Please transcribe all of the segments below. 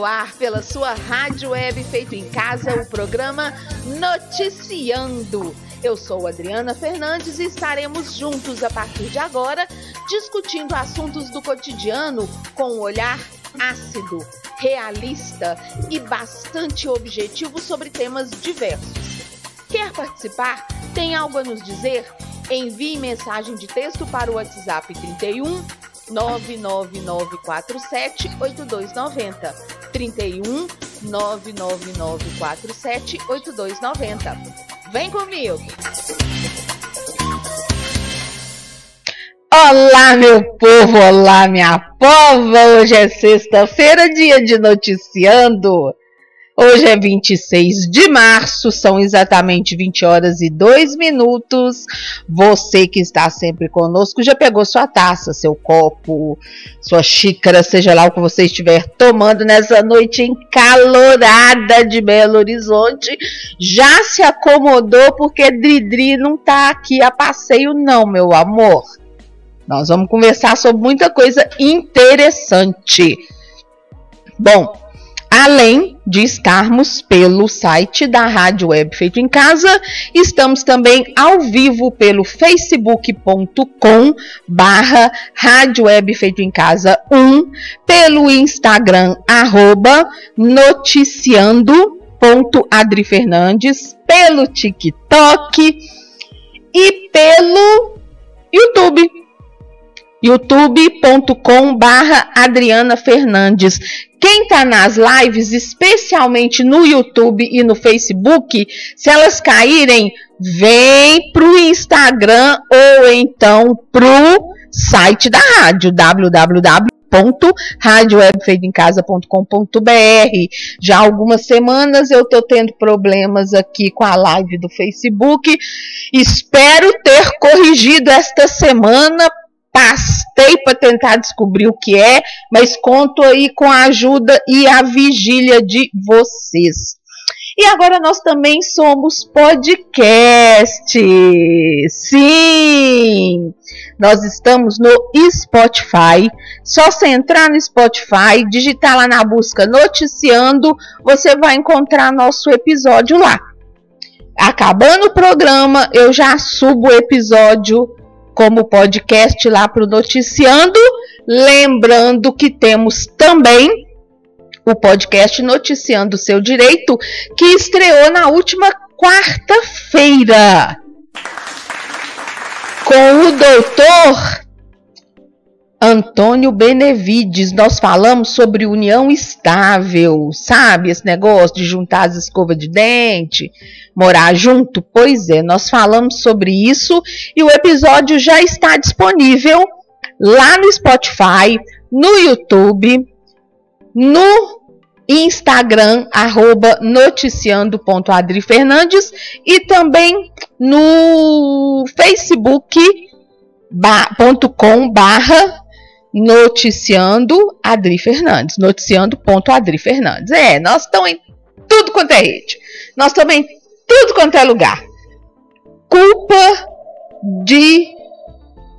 No ar pela sua rádio web feito em casa o programa Noticiando. Eu sou Adriana Fernandes e estaremos juntos a partir de agora discutindo assuntos do cotidiano com um olhar ácido, realista e bastante objetivo sobre temas diversos. Quer participar? Tem algo a nos dizer? Envie mensagem de texto para o WhatsApp 31 99947 8290. 31 99947 8290. Vem comigo! Olá, meu povo! Olá, minha pova! Hoje é sexta-feira, dia de noticiando. Hoje é 26 de março, são exatamente 20 horas e 2 minutos. Você que está sempre conosco já pegou sua taça, seu copo, sua xícara, seja lá o que você estiver tomando nessa noite encalorada de Belo Horizonte. Já se acomodou porque Dridri não está aqui a passeio, não, meu amor. Nós vamos conversar sobre muita coisa interessante. Bom, Além de estarmos pelo site da Rádio Web Feito em Casa, estamos também ao vivo pelo facebook.com barra Rádio Web Feito em Casa 1, pelo Instagram arroba noticiando.adri Fernandes, pelo TikTok e pelo YouTube youtube.com barra Adriana Fernandes. Quem está nas lives, especialmente no YouTube e no Facebook, se elas caírem, vem para o Instagram ou então para o site da rádio, www.radiowebfeitoemcasa.com.br. Já há algumas semanas eu estou tendo problemas aqui com a live do Facebook. Espero ter corrigido esta semana pastei para tentar descobrir o que é, mas conto aí com a ajuda e a vigília de vocês. E agora nós também somos podcast. Sim! Nós estamos no Spotify. Só você entrar no Spotify, digitar lá na busca noticiando, você vai encontrar nosso episódio lá. Acabando o programa, eu já subo o episódio como podcast lá para o Noticiando. Lembrando que temos também o podcast Noticiando Seu Direito, que estreou na última quarta-feira. Com o doutor Antônio Benevides, nós falamos sobre união estável, sabe? Esse negócio de juntar as escovas de dente, morar junto. Pois é, nós falamos sobre isso e o episódio já está disponível lá no Spotify, no YouTube, no Instagram, arroba noticiando.adrifernandes e também no facebook.com barra noticiando Adri Fernandes, noticiando.adri Fernandes. É, nós estamos em tudo quanto é rede. Nós estamos em tudo quanto é lugar. Culpa de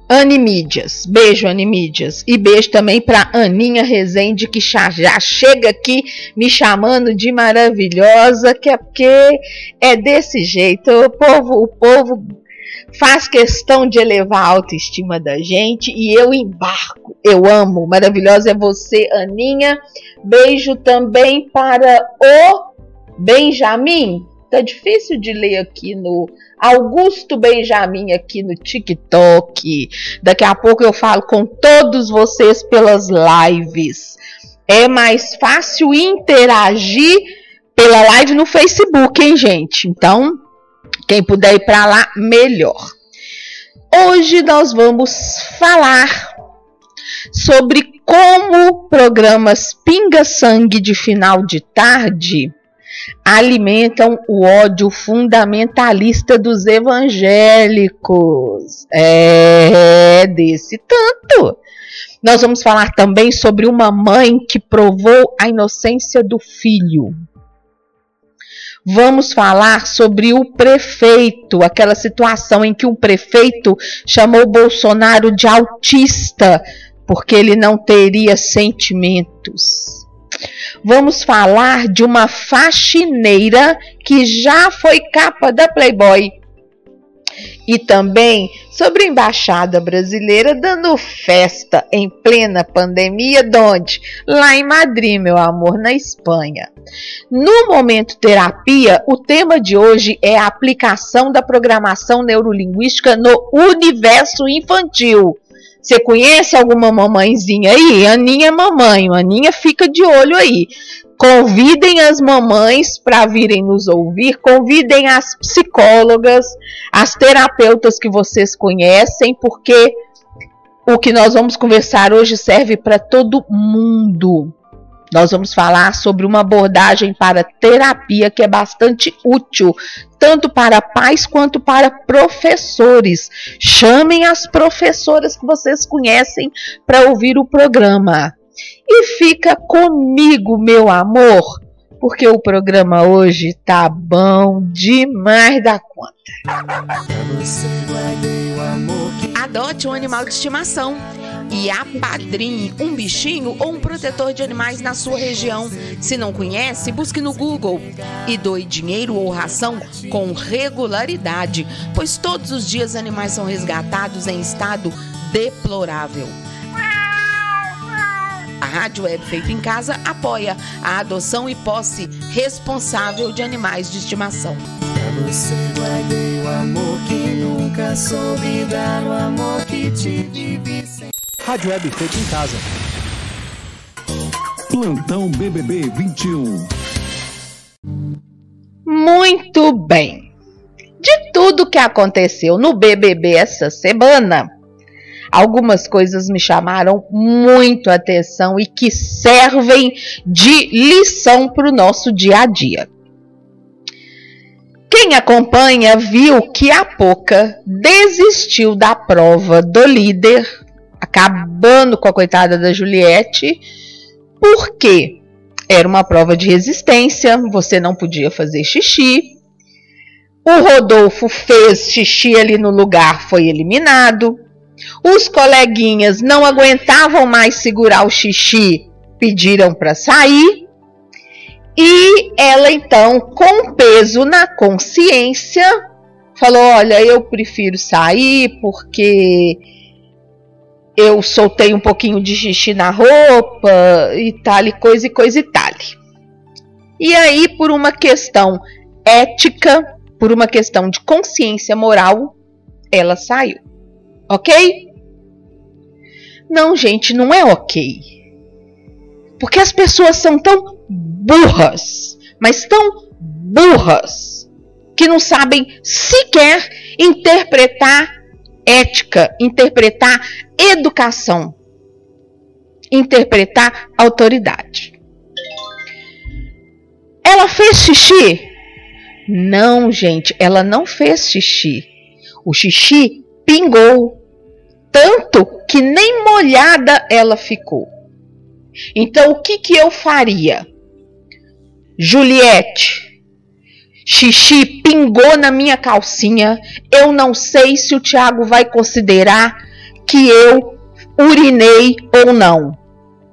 Animídias. Beijo, Animídias. E beijo também para Aninha Rezende, que já, já chega aqui me chamando de maravilhosa, que é porque é desse jeito. O povo, o povo faz questão de elevar a autoestima da gente e eu embarco. Eu amo. Maravilhosa é você, Aninha. Beijo também para o Benjamin. Tá difícil de ler aqui no Augusto Benjamin aqui no TikTok. Daqui a pouco eu falo com todos vocês pelas lives. É mais fácil interagir pela live no Facebook, hein, gente? Então, quem puder ir para lá, melhor. Hoje nós vamos falar sobre como programas pinga-sangue de final de tarde alimentam o ódio fundamentalista dos evangélicos. É desse tanto. Nós vamos falar também sobre uma mãe que provou a inocência do filho vamos falar sobre o prefeito, aquela situação em que o prefeito chamou Bolsonaro de autista, porque ele não teria sentimentos. Vamos falar de uma faxineira que já foi capa da Playboy. E também sobre a embaixada brasileira dando festa em plena pandemia, donde? Lá em Madrid, meu amor, na Espanha. No momento terapia, o tema de hoje é a aplicação da programação neurolinguística no universo infantil. Você conhece alguma mamãezinha aí? Aninha é mamãe, Aninha fica de olho aí. Convidem as mamães para virem nos ouvir, convidem as psicólogas, as terapeutas que vocês conhecem, porque o que nós vamos conversar hoje serve para todo mundo. Nós vamos falar sobre uma abordagem para terapia que é bastante útil, tanto para pais quanto para professores. Chamem as professoras que vocês conhecem para ouvir o programa. E fica comigo, meu amor, porque o programa hoje tá bom demais da conta. Adote um animal de estimação e apadrinhe um bichinho ou um protetor de animais na sua região. Se não conhece, busque no Google e doe dinheiro ou ração com regularidade, pois todos os dias animais são resgatados em estado deplorável. A Rádio Web Feito em Casa apoia a adoção e posse responsável de animais de estimação. Pra você guardei o amor que nunca soube dar o amor que tive sem... Rádio Web Feito em Casa. Plantão BBB 21. Muito bem. De tudo que aconteceu no BBB essa semana, algumas coisas me chamaram muito a atenção e que servem de lição para o nosso dia a dia. Quem acompanha viu que a Poca desistiu da prova do líder, acabando com a coitada da Juliette, porque era uma prova de resistência, você não podia fazer xixi. O Rodolfo fez xixi ali no lugar, foi eliminado. Os coleguinhas não aguentavam mais segurar o xixi, pediram para sair. E ela então, com peso na consciência, falou: "Olha, eu prefiro sair porque eu soltei um pouquinho de xixi na roupa e tal e coisa e coisa e tal". E aí, por uma questão ética, por uma questão de consciência moral, ela saiu. Ok? Não, gente, não é ok. Porque as pessoas são tão burras, mas tão burras, que não sabem sequer interpretar ética, interpretar educação, interpretar autoridade. Ela fez xixi? Não, gente, ela não fez xixi. O xixi pingou tanto que nem molhada ela ficou. Então o que, que eu faria? Juliette, xixi pingou na minha calcinha. Eu não sei se o Tiago vai considerar que eu urinei ou não.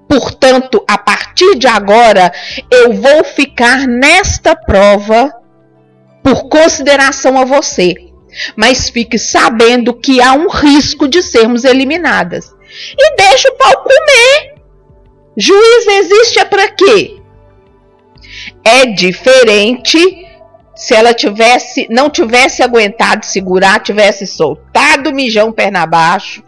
Portanto, a partir de agora, eu vou ficar nesta prova por consideração a você mas fique sabendo que há um risco de sermos eliminadas. E deixa o pau comer. Juiz existe é para quê? É diferente se ela tivesse, não tivesse aguentado segurar, tivesse soltado o mijão perna abaixo,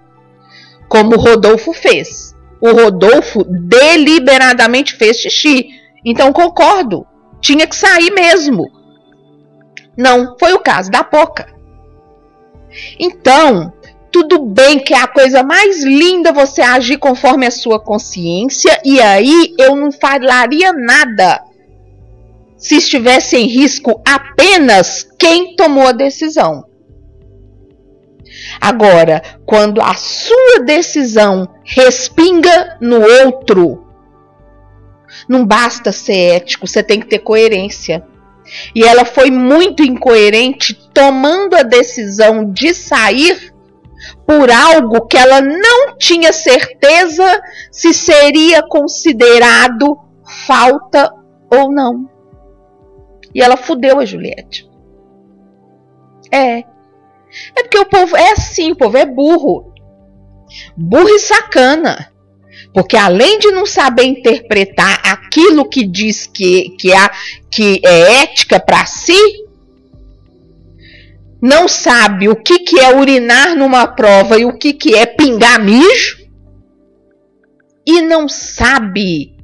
como o Rodolfo fez. O Rodolfo deliberadamente fez xixi. Então concordo, tinha que sair mesmo. Não foi o caso da Poca. Então, tudo bem que é a coisa mais linda você agir conforme a sua consciência, e aí eu não falaria nada se estivesse em risco apenas quem tomou a decisão. Agora, quando a sua decisão respinga no outro, não basta ser ético, você tem que ter coerência. E ela foi muito incoerente tomando a decisão de sair por algo que ela não tinha certeza se seria considerado falta ou não. E ela fudeu a Juliette. É. É porque o povo é assim, o povo é burro. Burro e sacana. Porque além de não saber interpretar aquilo que diz que, que, que é ética para si, não sabe o que, que é urinar numa prova e o que, que é pingar mijo, e não sabe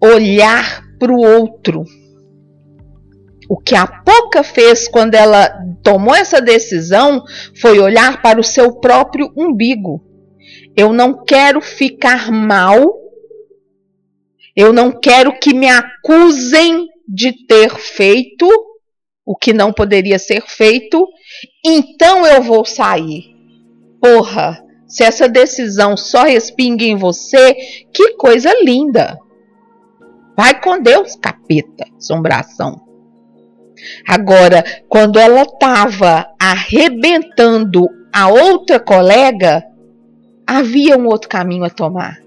olhar para o outro. O que a Poca fez quando ela tomou essa decisão foi olhar para o seu próprio umbigo. Eu não quero ficar mal. Eu não quero que me acusem de ter feito o que não poderia ser feito. Então eu vou sair. Porra, se essa decisão só respinga em você, que coisa linda. Vai com Deus, capeta, assombração. Agora, quando ela estava arrebentando a outra colega, havia um outro caminho a tomar,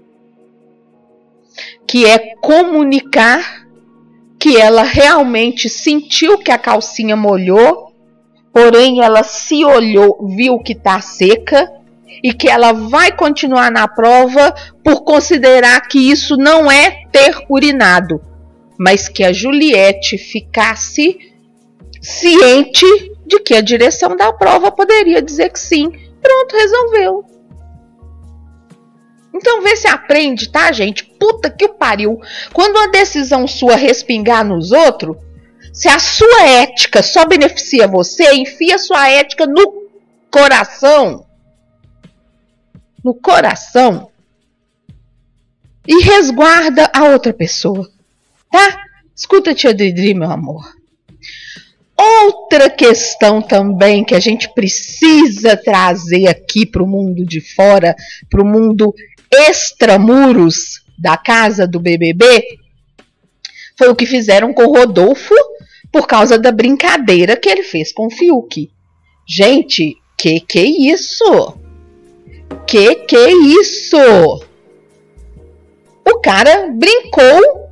que é comunicar que ela realmente sentiu que a calcinha molhou, porém ela se olhou, viu que está seca e que ela vai continuar na prova por considerar que isso não é ter urinado, mas que a Juliette ficasse ciente de que a direção da prova poderia dizer que sim. Pronto, resolveu. Então vê se aprende, tá, gente? Puta que o pariu. Quando uma decisão sua respingar nos outros, se a sua ética só beneficia você, enfia sua ética no coração. No coração. E resguarda a outra pessoa. Tá? Escuta, tia Didri, meu amor. Outra questão também que a gente precisa trazer aqui para o mundo de fora, para o mundo extramuros da casa do BBB, foi o que fizeram com o Rodolfo por causa da brincadeira que ele fez com o Fiuk. Gente, que que isso? Que que isso? O cara brincou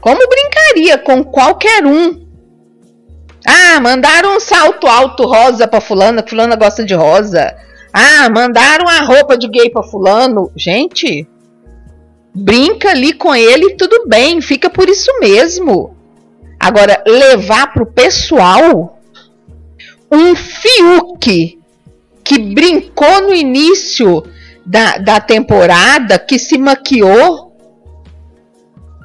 como brincaria com qualquer um ah, mandaram um salto alto rosa pra fulana, que fulana gosta de rosa. Ah, mandaram a roupa de gay pra fulano. Gente, brinca ali com ele, tudo bem, fica por isso mesmo. Agora, levar pro pessoal um Fiuk que brincou no início da, da temporada, que se maquiou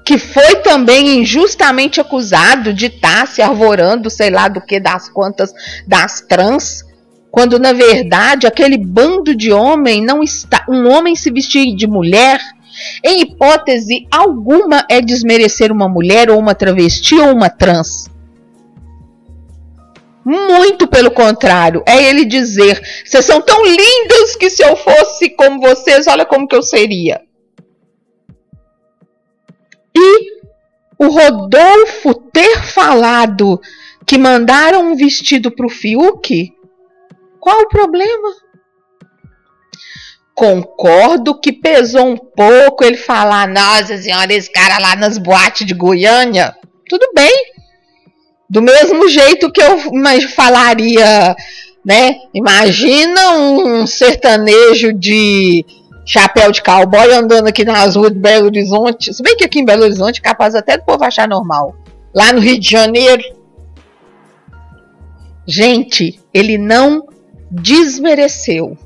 que foi também injustamente acusado de estar tá se arvorando, sei lá do que, das quantas, das trans, quando na verdade aquele bando de homem não está. Um homem se vestir de mulher, em hipótese alguma, é desmerecer uma mulher ou uma travesti ou uma trans. Muito pelo contrário, é ele dizer: vocês são tão lindas que se eu fosse como vocês, olha como que eu seria. E o Rodolfo ter falado que mandaram um vestido para o Fiuk, qual o problema? Concordo que pesou um pouco ele falar, nossa senhora, esse cara lá nas boates de Goiânia. Tudo bem. Do mesmo jeito que eu falaria, né? Imagina um sertanejo de chapéu de cowboy andando aqui nas ruas de Belo Horizonte. Se bem que aqui em Belo Horizonte é capaz até do povo achar normal. Lá no Rio de Janeiro. Gente, ele não desmereceu.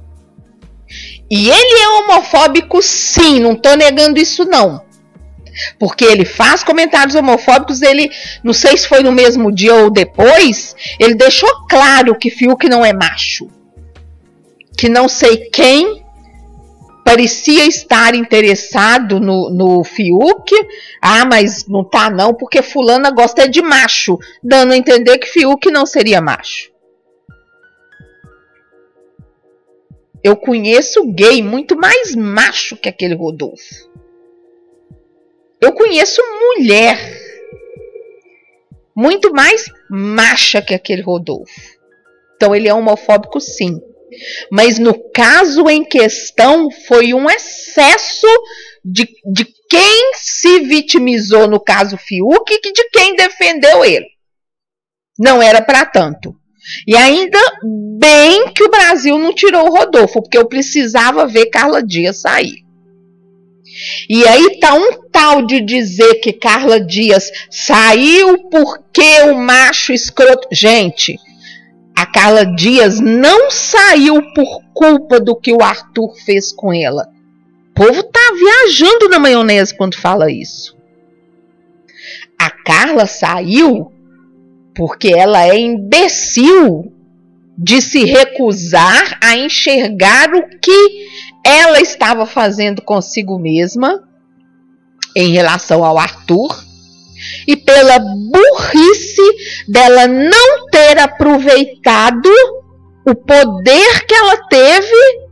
E ele é homofóbico, sim, não tô negando isso não. Porque ele faz comentários homofóbicos, ele, não sei se foi no mesmo dia ou depois, ele deixou claro que Fiuk não é macho. Que não sei quem parecia estar interessado no, no Fiuk. Ah, mas não tá não, porque fulana gosta de macho, dando a entender que Fiuk não seria macho. Eu conheço gay muito mais macho que aquele Rodolfo. Eu conheço mulher muito mais macha que aquele Rodolfo. Então ele é homofóbico sim. Mas no caso em questão, foi um excesso de, de quem se vitimizou no caso Fiuk e de quem defendeu ele. Não era para tanto. E ainda bem que o Brasil não tirou o Rodolfo, porque eu precisava ver Carla Dias sair. E aí tá um tal de dizer que Carla Dias saiu porque o macho escroto. Gente, a Carla Dias não saiu por culpa do que o Arthur fez com ela. O povo tá viajando na maionese quando fala isso. A Carla saiu porque ela é imbecil de se recusar a enxergar o que ela estava fazendo consigo mesma em relação ao Arthur e pela burrice dela não ter aproveitado o poder que ela teve.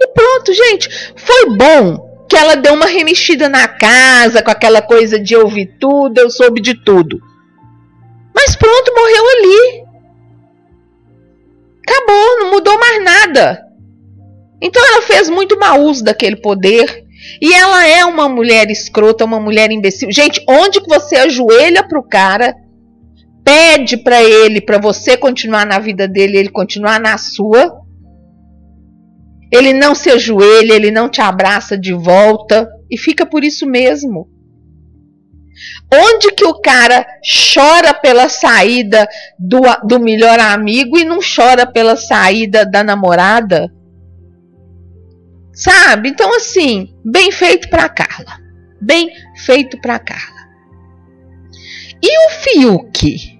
E pronto, gente, foi bom que ela deu uma remexida na casa com aquela coisa de ouvir tudo, eu soube de tudo. Mas pronto, morreu ali. Acabou, não mudou mais nada. Então ela fez muito mau uso daquele poder e ela é uma mulher escrota, uma mulher imbecil. Gente, onde que você ajoelha pro cara, pede para ele, para você continuar na vida dele, ele continuar na sua. Ele não se ajoelha, ele não te abraça de volta e fica por isso mesmo. Onde que o cara chora pela saída do, do melhor amigo e não chora pela saída da namorada? Sabe? Então, assim, bem feito para Carla. Bem feito para Carla. E o Fiuk?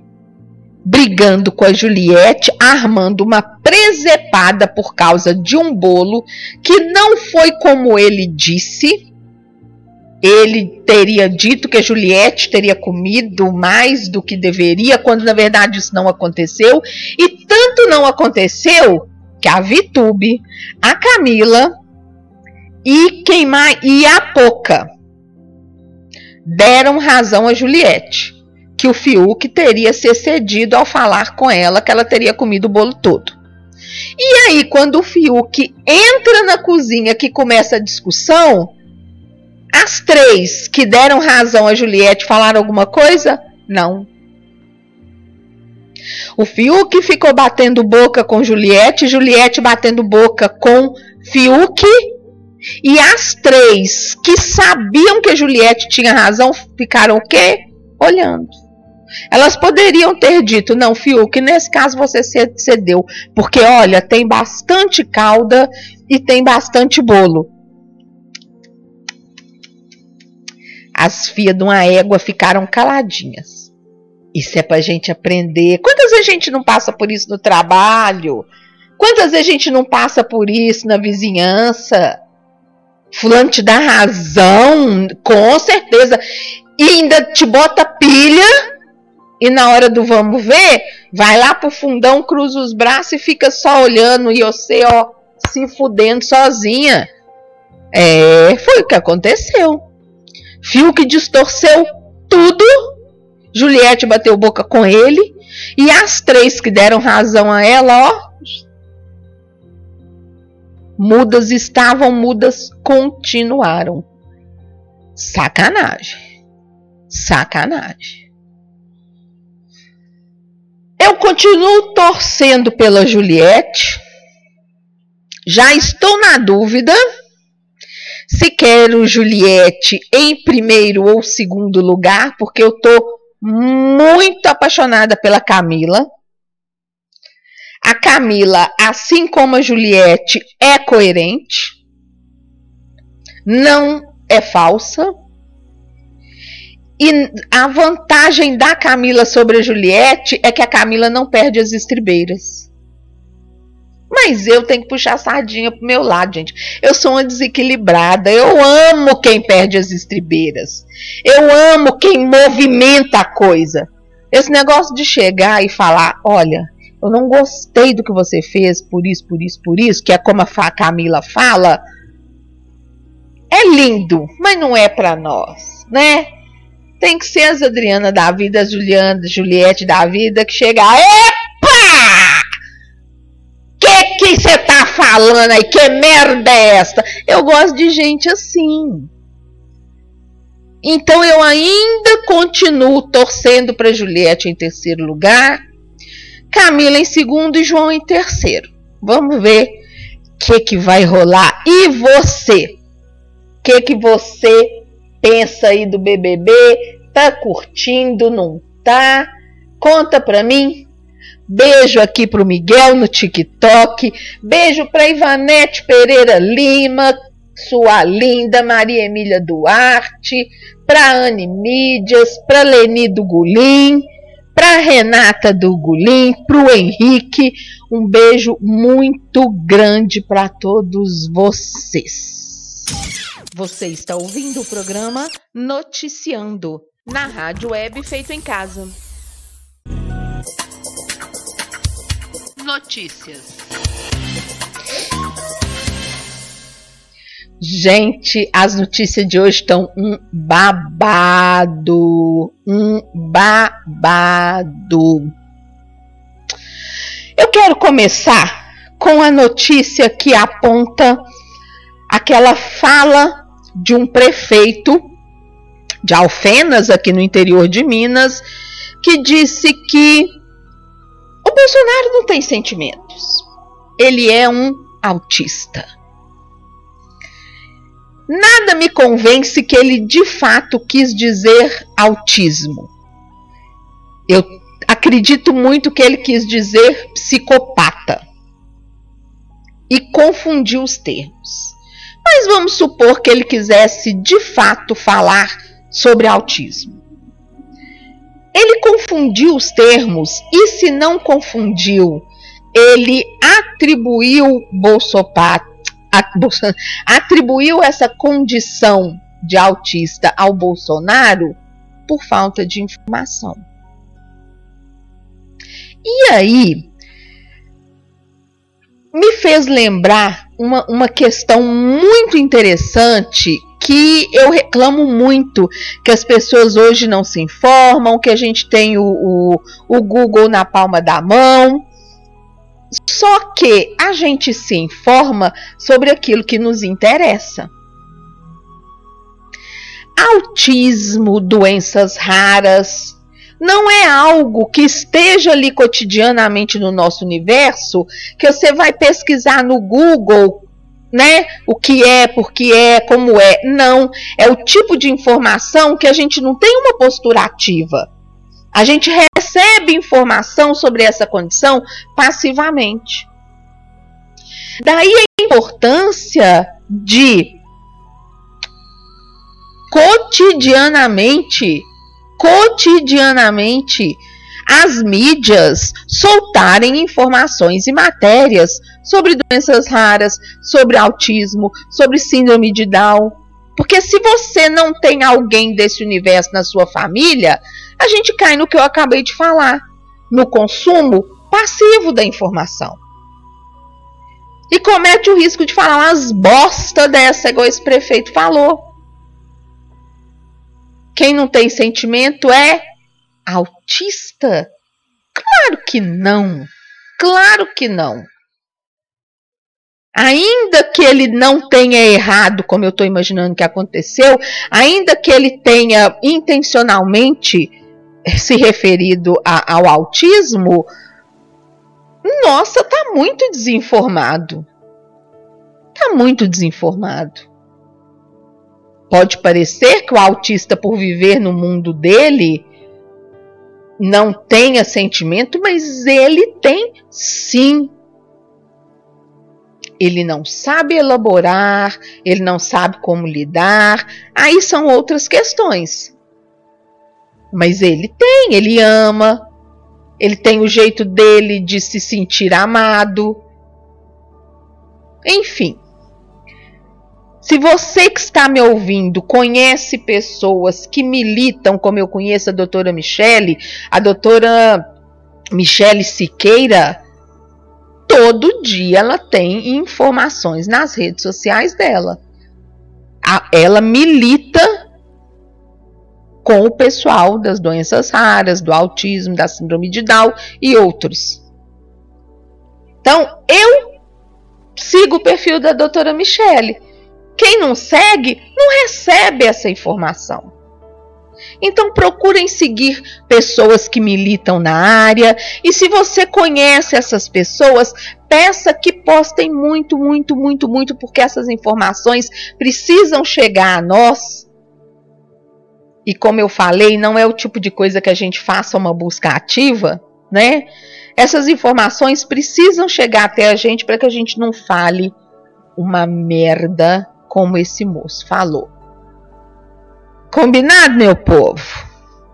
Brigando com a Juliette, armando uma presepada por causa de um bolo que não foi como ele disse. Ele teria dito que a Juliette teria comido mais do que deveria, quando na verdade isso não aconteceu. E tanto não aconteceu que a Vitube, a Camila e queimar e a Poca deram razão a Juliette, que o Fiuk teria se excedido ao falar com ela que ela teria comido o bolo todo. E aí, quando o Fiuk entra na cozinha que começa a discussão, as três que deram razão a Juliette falaram alguma coisa? Não. O Fiuk ficou batendo boca com Juliette, Juliette batendo boca com Fiuk e as três que sabiam que Juliette tinha razão ficaram o quê? Olhando. Elas poderiam ter dito, não, Fiuk, nesse caso você cedeu, porque olha, tem bastante calda e tem bastante bolo. As fias de uma égua ficaram caladinhas. Isso é pra gente aprender. Quantas vezes a gente não passa por isso no trabalho? Quantas vezes a gente não passa por isso na vizinhança? Fulano te dá razão, com certeza. E ainda te bota pilha. E na hora do vamos ver, vai lá pro fundão, cruza os braços e fica só olhando. E você, ó, se fudendo sozinha. É, foi o que aconteceu. Fio que distorceu tudo. Juliette bateu boca com ele. E as três que deram razão a ela, ó, Mudas estavam, mudas continuaram. Sacanagem. Sacanagem. Eu continuo torcendo pela Juliette. Já estou na dúvida se quero Juliette em primeiro ou segundo lugar, porque eu tô muito apaixonada pela Camila. A Camila, assim como a Juliette, é coerente, não é falsa. E a vantagem da Camila sobre a Juliette é que a Camila não perde as estribeiras. Mas eu tenho que puxar a sardinha pro meu lado, gente. Eu sou uma desequilibrada. Eu amo quem perde as estribeiras. Eu amo quem movimenta a coisa. Esse negócio de chegar e falar: olha, eu não gostei do que você fez por isso, por isso, por isso, que é como a Camila fala. É lindo, mas não é para nós, né? Tem que ser as Adriana da vida, as Juliana, Juliette da vida, que chega. Epa! Que que você tá falando aí? Que merda é esta? Eu gosto de gente assim. Então eu ainda continuo torcendo para Juliette em terceiro lugar, Camila em segundo e João em terceiro. Vamos ver o que, que vai rolar. E você? O que, que você pensa aí do BBB? Tá curtindo? Não tá? Conta pra mim. Beijo aqui pro Miguel no TikTok. Beijo pra Ivanete Pereira Lima, sua linda Maria Emília Duarte, pra Anne Mídias, pra Leni do Gulim, pra Renata do Gulim, pro Henrique. Um beijo muito grande para todos vocês. Você está ouvindo o programa Noticiando na Rádio Web Feito em Casa. Notícias. Gente, as notícias de hoje estão um babado. Um babado. Eu quero começar com a notícia que aponta aquela fala de um prefeito de Alfenas, aqui no interior de Minas, que disse que o Bolsonaro não tem sentimentos. Ele é um autista. Nada me convence que ele de fato quis dizer autismo. Eu acredito muito que ele quis dizer psicopata e confundiu os termos. Mas vamos supor que ele quisesse de fato falar sobre autismo. Ele confundiu os termos e, se não confundiu, ele atribuiu Bolsonaro, atribuiu essa condição de autista ao Bolsonaro por falta de informação. E aí, me fez lembrar uma, uma questão muito interessante que eu reclamo muito que as pessoas hoje não se informam, que a gente tem o, o, o Google na palma da mão. Só que a gente se informa sobre aquilo que nos interessa. Autismo, doenças raras, não é algo que esteja ali cotidianamente no nosso universo, que você vai pesquisar no Google né? O que é, por que é, como é. Não. É o tipo de informação que a gente não tem uma postura ativa. A gente recebe informação sobre essa condição passivamente. Daí a importância de cotidianamente, cotidianamente, as mídias soltarem informações e matérias sobre doenças raras, sobre autismo, sobre síndrome de Down. Porque se você não tem alguém desse universo na sua família, a gente cai no que eu acabei de falar, no consumo passivo da informação. E comete o risco de falar umas bosta dessa, igual esse prefeito falou. Quem não tem sentimento é autista? Claro que não. Claro que não ainda que ele não tenha errado, como eu estou imaginando que aconteceu, ainda que ele tenha intencionalmente se referido a, ao autismo, nossa, tá muito desinformado. Tá muito desinformado. Pode parecer que o autista, por viver no mundo dele, não tenha sentimento, mas ele tem sim ele não sabe elaborar, ele não sabe como lidar, aí são outras questões. Mas ele tem, ele ama, ele tem o jeito dele de se sentir amado. Enfim. Se você que está me ouvindo conhece pessoas que militam, como eu conheço a doutora Michele, a doutora Michele Siqueira, todo dia ela tem informações nas redes sociais dela. ela milita com o pessoal das doenças raras, do autismo, da síndrome de Down e outros. Então, eu siga o perfil da doutora Michele. Quem não segue, não recebe essa informação. Então procurem seguir pessoas que militam na área e se você conhece essas pessoas, peça que postem muito, muito, muito, muito, porque essas informações precisam chegar a nós. E como eu falei, não é o tipo de coisa que a gente faça uma busca ativa, né? Essas informações precisam chegar até a gente para que a gente não fale uma merda como esse moço falou. Combinado, meu povo?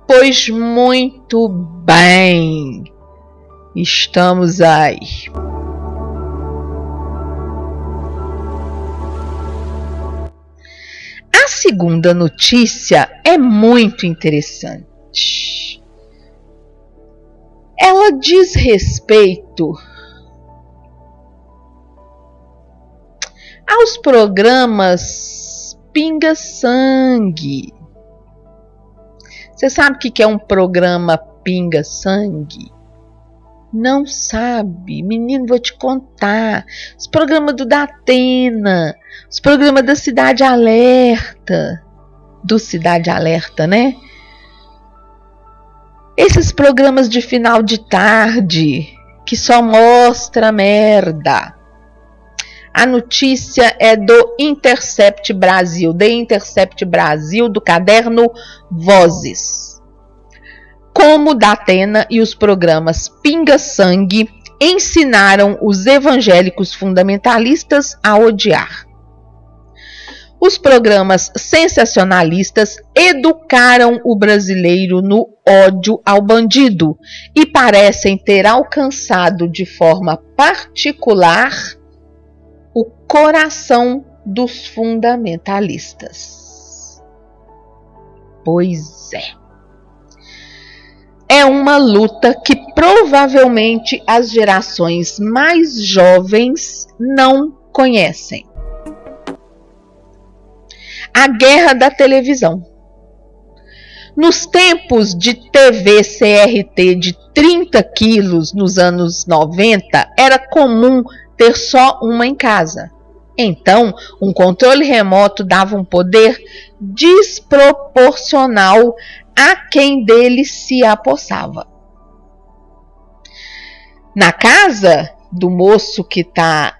Pois muito bem. Estamos aí. A segunda notícia é muito interessante. Ela diz respeito aos programas Pinga Sangue. Você sabe o que é um programa Pinga Sangue? Não sabe? Menino, vou te contar. Os programas do Datena, os programas da Cidade Alerta, do Cidade Alerta, né? Esses programas de final de tarde que só mostra merda. A notícia é do Intercept Brasil, The Intercept Brasil, do caderno Vozes. Como Datena e os programas Pinga Sangue ensinaram os evangélicos fundamentalistas a odiar. Os programas sensacionalistas educaram o brasileiro no ódio ao bandido e parecem ter alcançado de forma particular o coração dos fundamentalistas. Pois é. É uma luta que provavelmente as gerações mais jovens não conhecem. A guerra da televisão. Nos tempos de TV CRT de 30 quilos nos anos 90, era comum ter só uma em casa. Então, um controle remoto dava um poder desproporcional a quem dele se apossava. Na casa do moço que está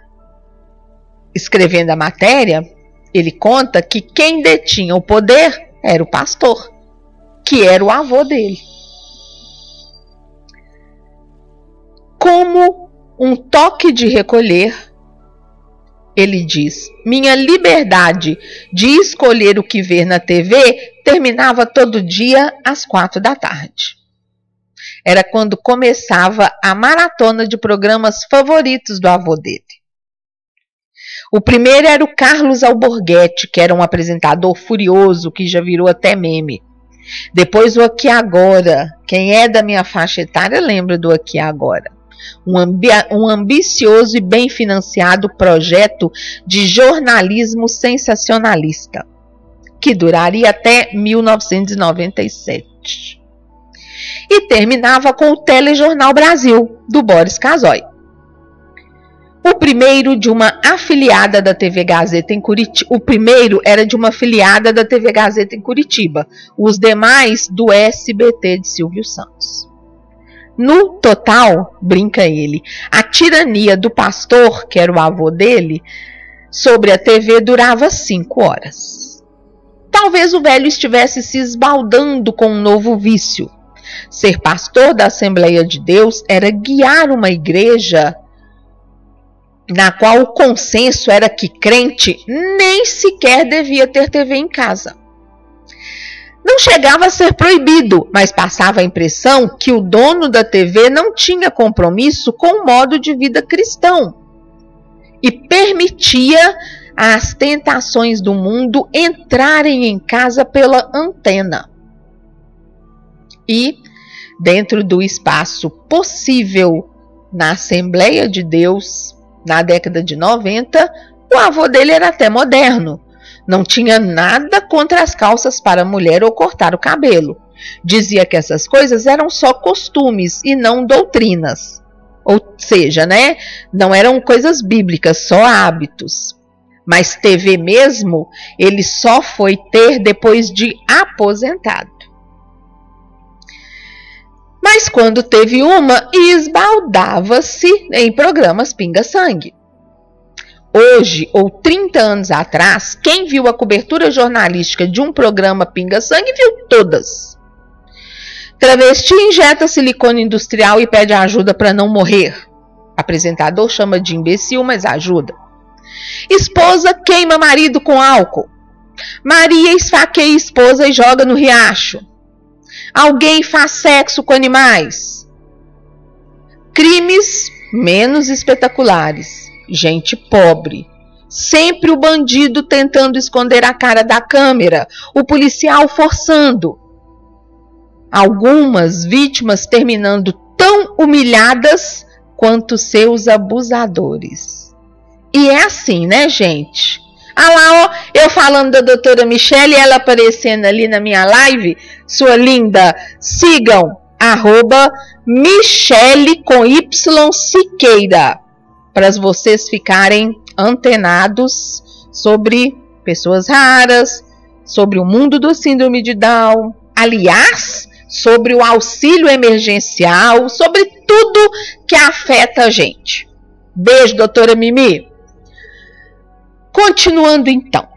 escrevendo a matéria, ele conta que quem detinha o poder era o pastor, que era o avô dele. Como um toque de recolher, ele diz: Minha liberdade de escolher o que ver na TV terminava todo dia às quatro da tarde. Era quando começava a maratona de programas favoritos do avô dele. O primeiro era o Carlos Alborguete, que era um apresentador furioso que já virou até meme. Depois o Aqui Agora. Quem é da minha faixa etária lembra do Aqui Agora um, ambi um ambicioso e bem financiado projeto de jornalismo sensacionalista, que duraria até 1997. E terminava com o Telejornal Brasil, do Boris Casoy. O primeiro de uma afiliada da TV Gazeta em Curitiba. O primeiro era de uma afiliada da TV Gazeta em Curitiba. Os demais do SBT de Silvio Santos. No total, brinca ele, a tirania do pastor, que era o avô dele, sobre a TV durava cinco horas. Talvez o velho estivesse se esbaldando com um novo vício. Ser pastor da Assembleia de Deus era guiar uma igreja na qual o consenso era que crente nem sequer devia ter TV em casa. Não chegava a ser proibido, mas passava a impressão que o dono da TV não tinha compromisso com o modo de vida cristão e permitia as tentações do mundo entrarem em casa pela antena. E, dentro do espaço possível na Assembleia de Deus, na década de 90, o avô dele era até moderno não tinha nada contra as calças para mulher ou cortar o cabelo. Dizia que essas coisas eram só costumes e não doutrinas. Ou seja, né? Não eram coisas bíblicas, só hábitos. Mas TV mesmo, ele só foi ter depois de aposentado. Mas quando teve uma, esbaldava-se em programas pinga-sangue. Hoje, ou 30 anos atrás, quem viu a cobertura jornalística de um programa pinga-sangue viu todas. Travesti injeta silicone industrial e pede ajuda para não morrer. Apresentador chama de imbecil, mas ajuda. Esposa queima marido com álcool. Maria esfaqueia esposa e joga no riacho. Alguém faz sexo com animais. Crimes menos espetaculares. Gente pobre. Sempre o bandido tentando esconder a cara da câmera, o policial forçando. Algumas vítimas terminando tão humilhadas quanto seus abusadores. E é assim, né, gente? Ah lá, ó, eu falando da doutora Michelle, ela aparecendo ali na minha live, sua linda, sigam, arroba Michele com Y Siqueira, para vocês ficarem antenados sobre pessoas raras, sobre o mundo do síndrome de Down, aliás, sobre o auxílio emergencial, sobre tudo que afeta a gente. Beijo, doutora Mimi. Continuando então.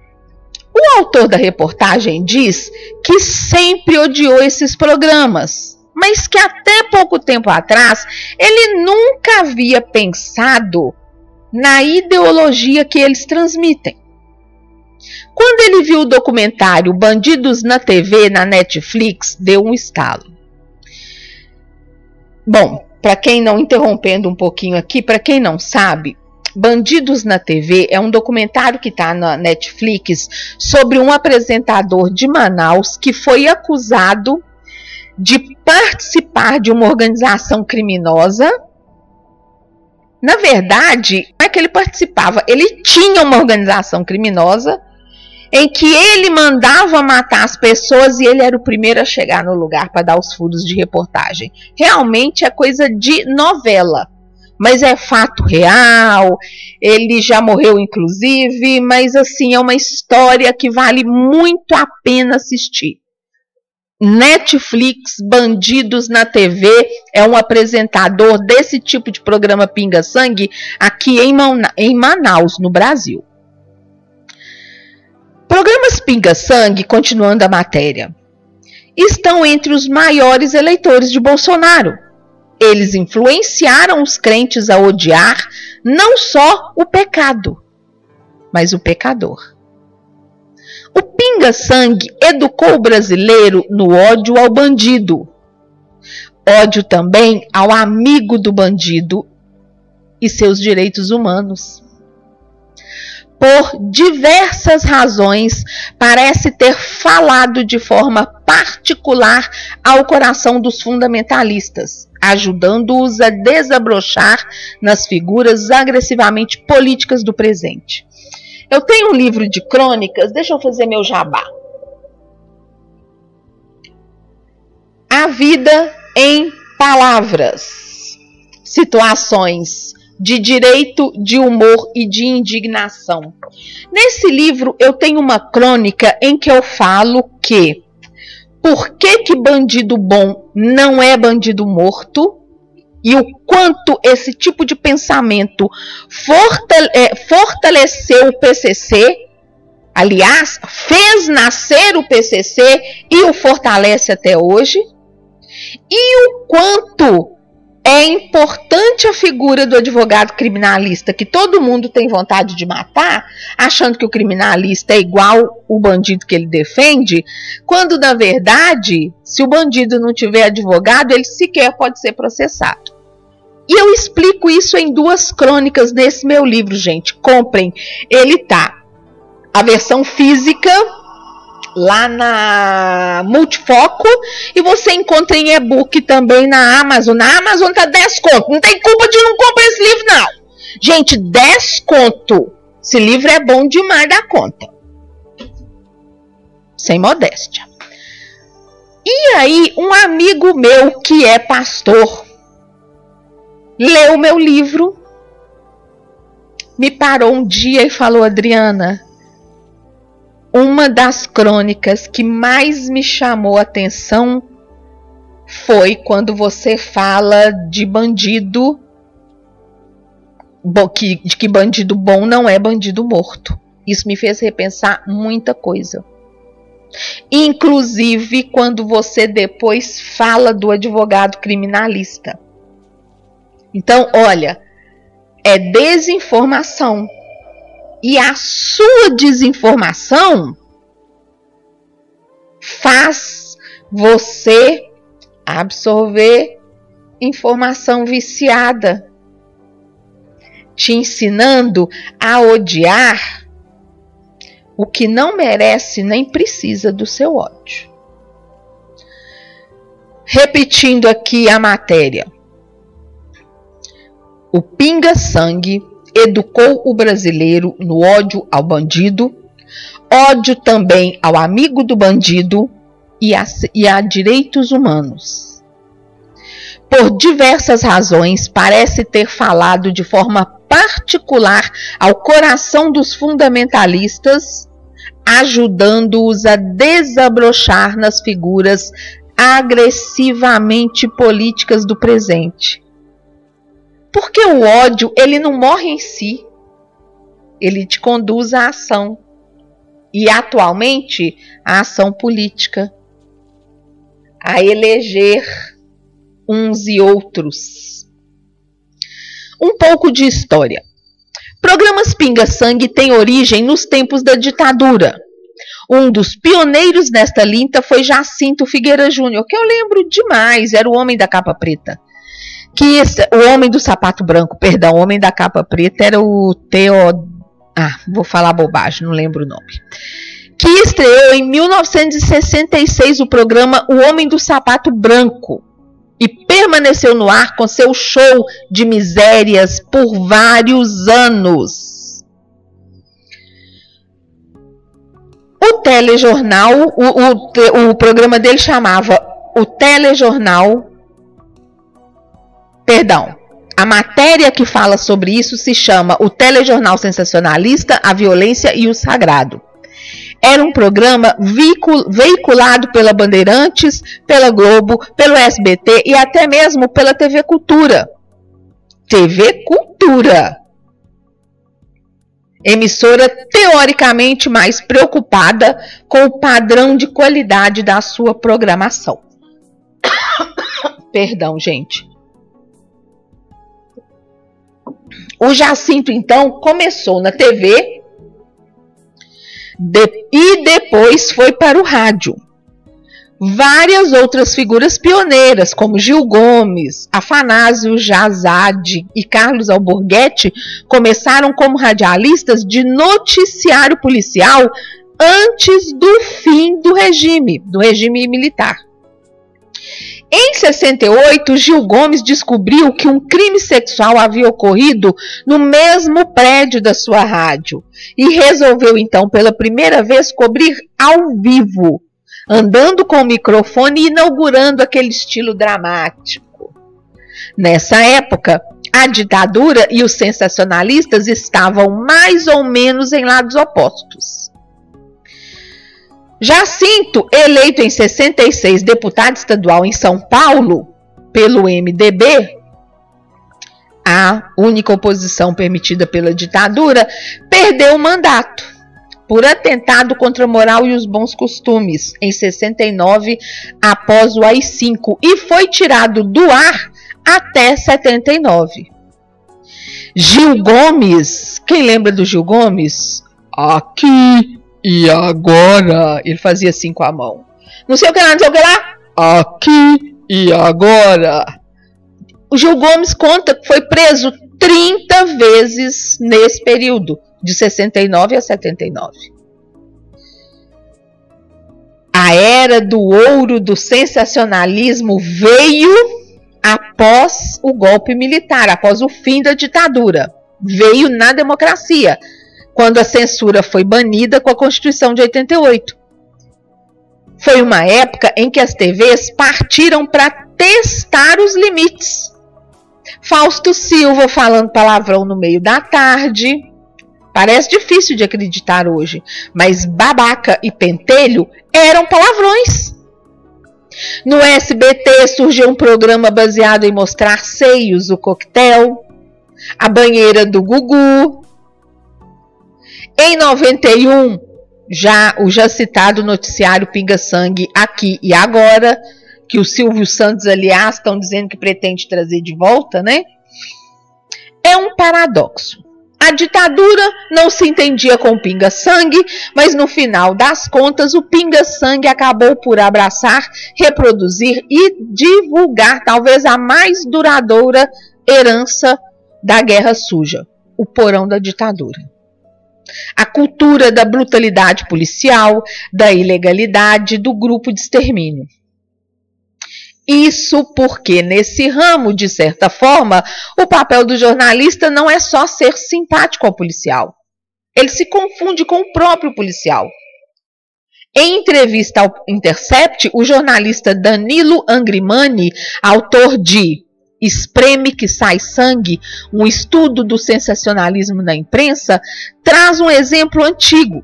O autor da reportagem diz que sempre odiou esses programas, mas que até pouco tempo atrás ele nunca havia pensado na ideologia que eles transmitem. Quando ele viu o documentário Bandidos na TV na Netflix, deu um estalo. Bom, para quem não interrompendo um pouquinho aqui, para quem não sabe, Bandidos na TV é um documentário que está na Netflix sobre um apresentador de Manaus que foi acusado de participar de uma organização criminosa. Na verdade, não é que ele participava, ele tinha uma organização criminosa em que ele mandava matar as pessoas e ele era o primeiro a chegar no lugar para dar os furos de reportagem. Realmente é coisa de novela mas é fato real. Ele já morreu, inclusive, mas assim é uma história que vale muito a pena assistir. Netflix, Bandidos na TV, é um apresentador desse tipo de programa Pinga Sangue aqui em, em Manaus, no Brasil. Programas Pinga Sangue, continuando a matéria, estão entre os maiores eleitores de Bolsonaro eles influenciaram os crentes a odiar não só o pecado, mas o pecador. O pinga-sangue educou o brasileiro no ódio ao bandido, ódio também ao amigo do bandido e seus direitos humanos por diversas razões, parece ter falado de forma particular ao coração dos fundamentalistas, ajudando-os a desabrochar nas figuras agressivamente políticas do presente. Eu tenho um livro de crônicas, deixa eu fazer meu jabá. A vida em palavras. Situações de direito, de humor e de indignação. Nesse livro eu tenho uma crônica em que eu falo que por que, que bandido bom não é bandido morto e o quanto esse tipo de pensamento é, fortaleceu o PCC, aliás, fez nascer o PCC e o fortalece até hoje, e o quanto é importante a figura do advogado criminalista, que todo mundo tem vontade de matar, achando que o criminalista é igual o bandido que ele defende, quando na verdade, se o bandido não tiver advogado, ele sequer pode ser processado. E eu explico isso em duas crônicas nesse meu livro, gente. Comprem. Ele tá a versão física lá na Multifoco e você encontra em e-book também na Amazon. Na Amazon tá 10 conto. Não tem culpa de não comprar esse livro, não. Gente, 10 conto. Esse livro é bom demais da conta. Sem modéstia. E aí, um amigo meu que é pastor, leu o meu livro, me parou um dia e falou: Adriana, uma das crônicas que mais me chamou a atenção foi quando você fala de bandido que, de que bandido bom não é bandido morto. Isso me fez repensar muita coisa. Inclusive quando você depois fala do advogado criminalista. Então, olha, é desinformação. E a sua desinformação faz você absorver informação viciada, te ensinando a odiar o que não merece nem precisa do seu ódio. Repetindo aqui a matéria. O pinga-sangue educou o brasileiro no ódio ao bandido, ódio também ao amigo do bandido e a, e a direitos humanos. Por diversas razões, parece ter falado de forma particular ao coração dos fundamentalistas, ajudando-os a desabrochar nas figuras agressivamente políticas do presente. Porque o ódio, ele não morre em si. Ele te conduz à ação. E atualmente, à ação política. A eleger uns e outros. Um pouco de história. Programas Pinga Sangue têm origem nos tempos da ditadura. Um dos pioneiros nesta linha foi Jacinto Figueira Júnior, que eu lembro demais, era o homem da capa preta que esse, o homem do sapato branco, perdão, o homem da capa preta era o Teo. Ah, vou falar bobagem, não lembro o nome. Que estreou em 1966 o programa O Homem do Sapato Branco e permaneceu no ar com seu show de misérias por vários anos. O telejornal, o, o, o programa dele chamava O Telejornal Perdão. A matéria que fala sobre isso se chama O Telejornal Sensacionalista, a Violência e o Sagrado. Era um programa veiculado pela Bandeirantes, pela Globo, pelo SBT e até mesmo pela TV Cultura. TV Cultura. Emissora teoricamente mais preocupada com o padrão de qualidade da sua programação. Perdão, gente. O Jacinto, então, começou na TV de, e depois foi para o rádio. Várias outras figuras pioneiras, como Gil Gomes, Afanásio Jazade e Carlos Alborguete, começaram como radialistas de noticiário policial antes do fim do regime, do regime militar. Em 68, Gil Gomes descobriu que um crime sexual havia ocorrido no mesmo prédio da sua rádio e resolveu então pela primeira vez cobrir ao vivo, andando com o microfone e inaugurando aquele estilo dramático. Nessa época, a ditadura e os sensacionalistas estavam mais ou menos em lados opostos. Jacinto, eleito em 66 deputado estadual em São Paulo pelo MDB, a única oposição permitida pela ditadura, perdeu o mandato por atentado contra a moral e os bons costumes em 69 após o AI-5 e foi tirado do ar até 79. Gil Gomes, quem lembra do Gil Gomes? Aqui e agora? Ele fazia assim com a mão. Não sei o que lá, não sei o que lá. Aqui e agora. O Gil Gomes conta que foi preso 30 vezes nesse período, de 69 a 79. A era do ouro do sensacionalismo veio após o golpe militar, após o fim da ditadura. Veio na democracia quando a censura foi banida com a Constituição de 88. Foi uma época em que as TVs partiram para testar os limites. Fausto Silva falando palavrão no meio da tarde. Parece difícil de acreditar hoje, mas babaca e pentelho eram palavrões. No SBT surgiu um programa baseado em mostrar seios, o coquetel, a banheira do Gugu. Em 91, já o já citado noticiário Pinga Sangue aqui e agora, que o Silvio Santos, aliás, estão dizendo que pretende trazer de volta, né? É um paradoxo. A ditadura não se entendia com o pinga-sangue, mas no final das contas, o pinga-sangue acabou por abraçar, reproduzir e divulgar talvez a mais duradoura herança da guerra suja o porão da ditadura. A cultura da brutalidade policial, da ilegalidade, do grupo de extermínio. Isso porque, nesse ramo, de certa forma, o papel do jornalista não é só ser simpático ao policial. Ele se confunde com o próprio policial. Em entrevista ao Intercept, o jornalista Danilo Angrimani, autor de Espreme que sai sangue, um estudo do sensacionalismo na imprensa, traz um exemplo antigo.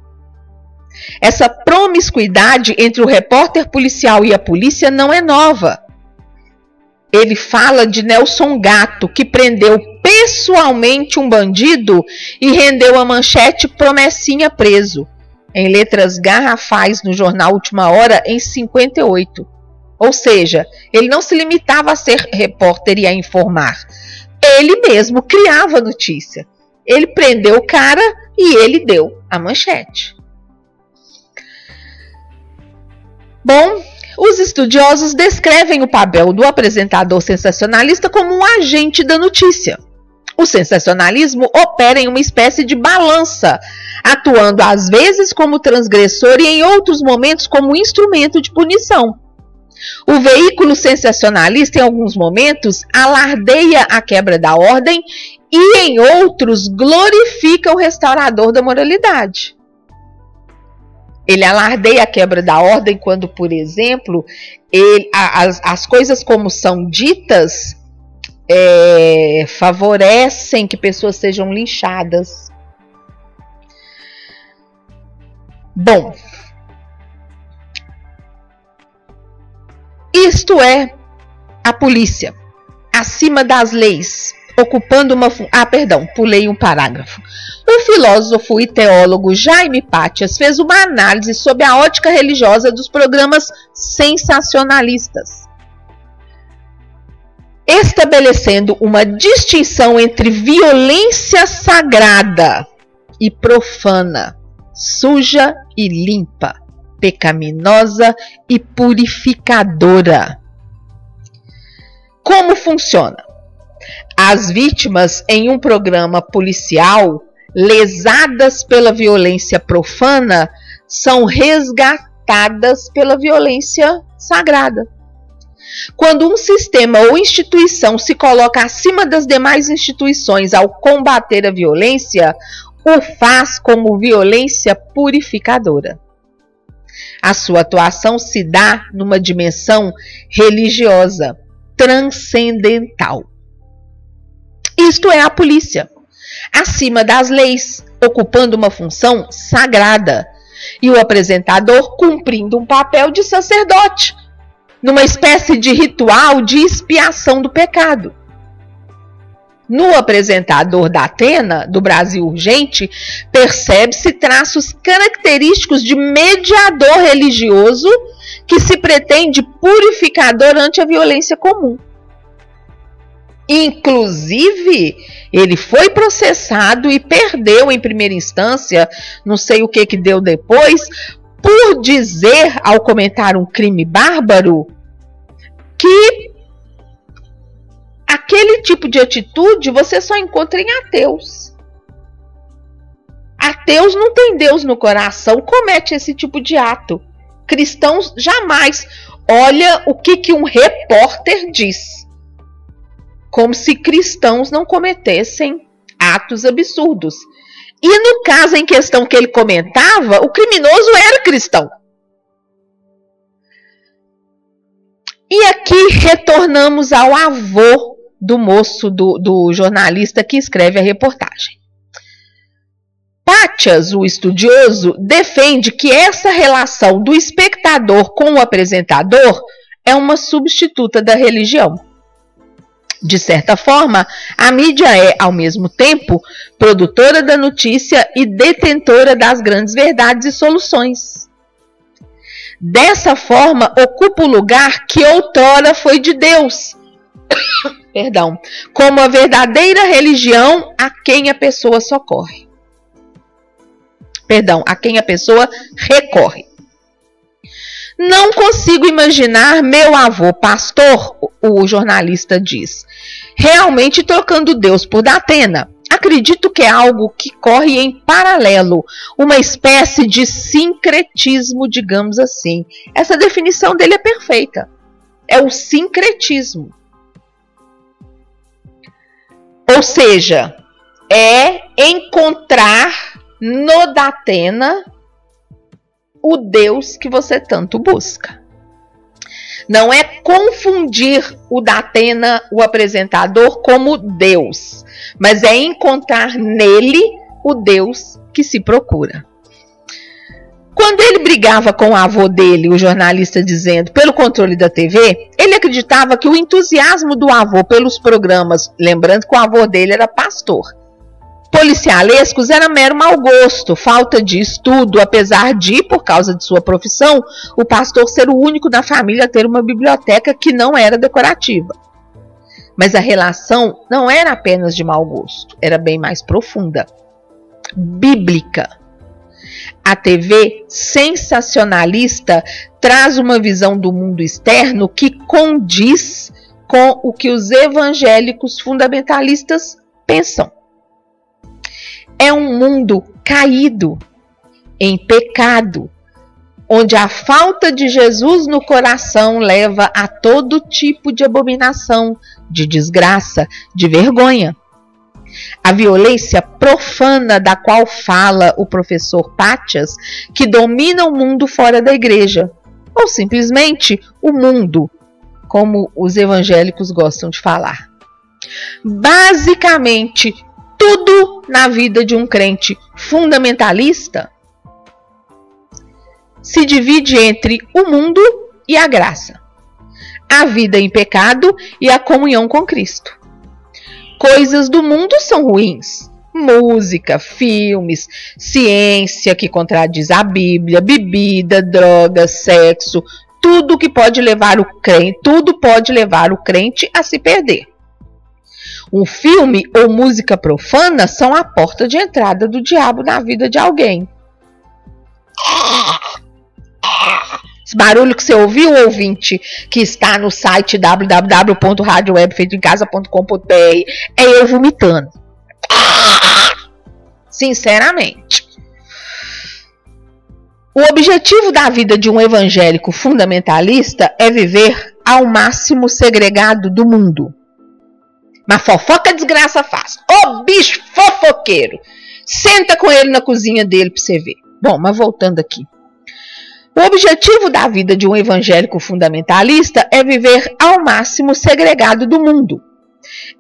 Essa promiscuidade entre o repórter policial e a polícia não é nova ele fala de Nelson Gato, que prendeu pessoalmente um bandido e rendeu a manchete Promessinha preso, em letras garrafais no jornal Última Hora em 58. Ou seja, ele não se limitava a ser repórter e a informar. Ele mesmo criava notícia. Ele prendeu o cara e ele deu a manchete. Bom, os estudiosos descrevem o papel do apresentador sensacionalista como um agente da notícia. O sensacionalismo opera em uma espécie de balança, atuando às vezes como transgressor e em outros momentos como instrumento de punição. O veículo sensacionalista, em alguns momentos, alardeia a quebra da ordem e, em outros, glorifica o restaurador da moralidade. Ele alardeia a quebra da ordem quando, por exemplo, ele, as, as coisas como são ditas é, favorecem que pessoas sejam linchadas. Bom, isto é a polícia acima das leis ocupando uma. Ah, perdão, pulei um parágrafo. O filósofo e teólogo Jaime Patias fez uma análise sobre a ótica religiosa dos programas sensacionalistas, estabelecendo uma distinção entre violência sagrada e profana, suja e limpa, pecaminosa e purificadora. Como funciona? as vítimas em um programa policial lesadas pela violência profana são resgatadas pela violência sagrada. Quando um sistema ou instituição se coloca acima das demais instituições ao combater a violência, o faz como violência purificadora. A sua atuação se dá numa dimensão religiosa, transcendental. Isto é a polícia, acima das leis, ocupando uma função sagrada, e o apresentador cumprindo um papel de sacerdote, numa espécie de ritual de expiação do pecado. No apresentador da Atena, do Brasil Urgente, percebe-se traços característicos de mediador religioso que se pretende purificador ante a violência comum. Inclusive, ele foi processado e perdeu em primeira instância, não sei o que que deu depois, por dizer ao comentar um crime bárbaro que aquele tipo de atitude você só encontra em ateus. Ateus não tem Deus no coração, comete esse tipo de ato. Cristãos jamais. Olha o que, que um repórter diz como se cristãos não cometessem atos absurdos. E no caso em questão que ele comentava, o criminoso era cristão. E aqui retornamos ao avô do moço, do, do jornalista que escreve a reportagem. Pátias, o estudioso, defende que essa relação do espectador com o apresentador é uma substituta da religião. De certa forma, a mídia é, ao mesmo tempo, produtora da notícia e detentora das grandes verdades e soluções. Dessa forma, ocupa o lugar que outrora foi de Deus. Perdão, como a verdadeira religião a quem a pessoa socorre. Perdão, a quem a pessoa recorre. Não consigo imaginar meu avô pastor, o jornalista diz, realmente trocando Deus por Datena. Acredito que é algo que corre em paralelo, uma espécie de sincretismo, digamos assim. Essa definição dele é perfeita. É o sincretismo. Ou seja, é encontrar no Datena o Deus que você tanto busca. Não é confundir o Datena, o apresentador, como Deus, mas é encontrar nele o Deus que se procura. Quando ele brigava com o avô dele, o jornalista dizendo, pelo controle da TV, ele acreditava que o entusiasmo do avô pelos programas, lembrando que o avô dele era pastor, policialescos era mero mau gosto, falta de estudo, apesar de, por causa de sua profissão, o pastor ser o único da família a ter uma biblioteca que não era decorativa. Mas a relação não era apenas de mau gosto, era bem mais profunda, bíblica. A TV sensacionalista traz uma visão do mundo externo que condiz com o que os evangélicos fundamentalistas pensam é um mundo caído, em pecado, onde a falta de Jesus no coração leva a todo tipo de abominação, de desgraça, de vergonha. A violência profana da qual fala o professor Pátias, que domina o mundo fora da igreja, ou simplesmente o mundo, como os evangélicos gostam de falar. Basicamente, tudo na vida de um crente fundamentalista se divide entre o mundo e a graça, a vida em pecado e a comunhão com Cristo. Coisas do mundo são ruins. Música, filmes, ciência que contradiz a Bíblia, bebida, drogas, sexo, tudo que pode levar o crente, tudo pode levar o crente a se perder. Um filme ou música profana são a porta de entrada do diabo na vida de alguém. Esse barulho que você ouviu, ouvinte, que está no site www.radiowebfeitoemcasa.com.br é eu vomitando. Sinceramente. O objetivo da vida de um evangélico fundamentalista é viver ao máximo segregado do mundo mas fofoca desgraça faz. Ô bicho fofoqueiro. Senta com ele na cozinha dele para você ver. Bom, mas voltando aqui. O objetivo da vida de um evangélico fundamentalista é viver ao máximo segregado do mundo.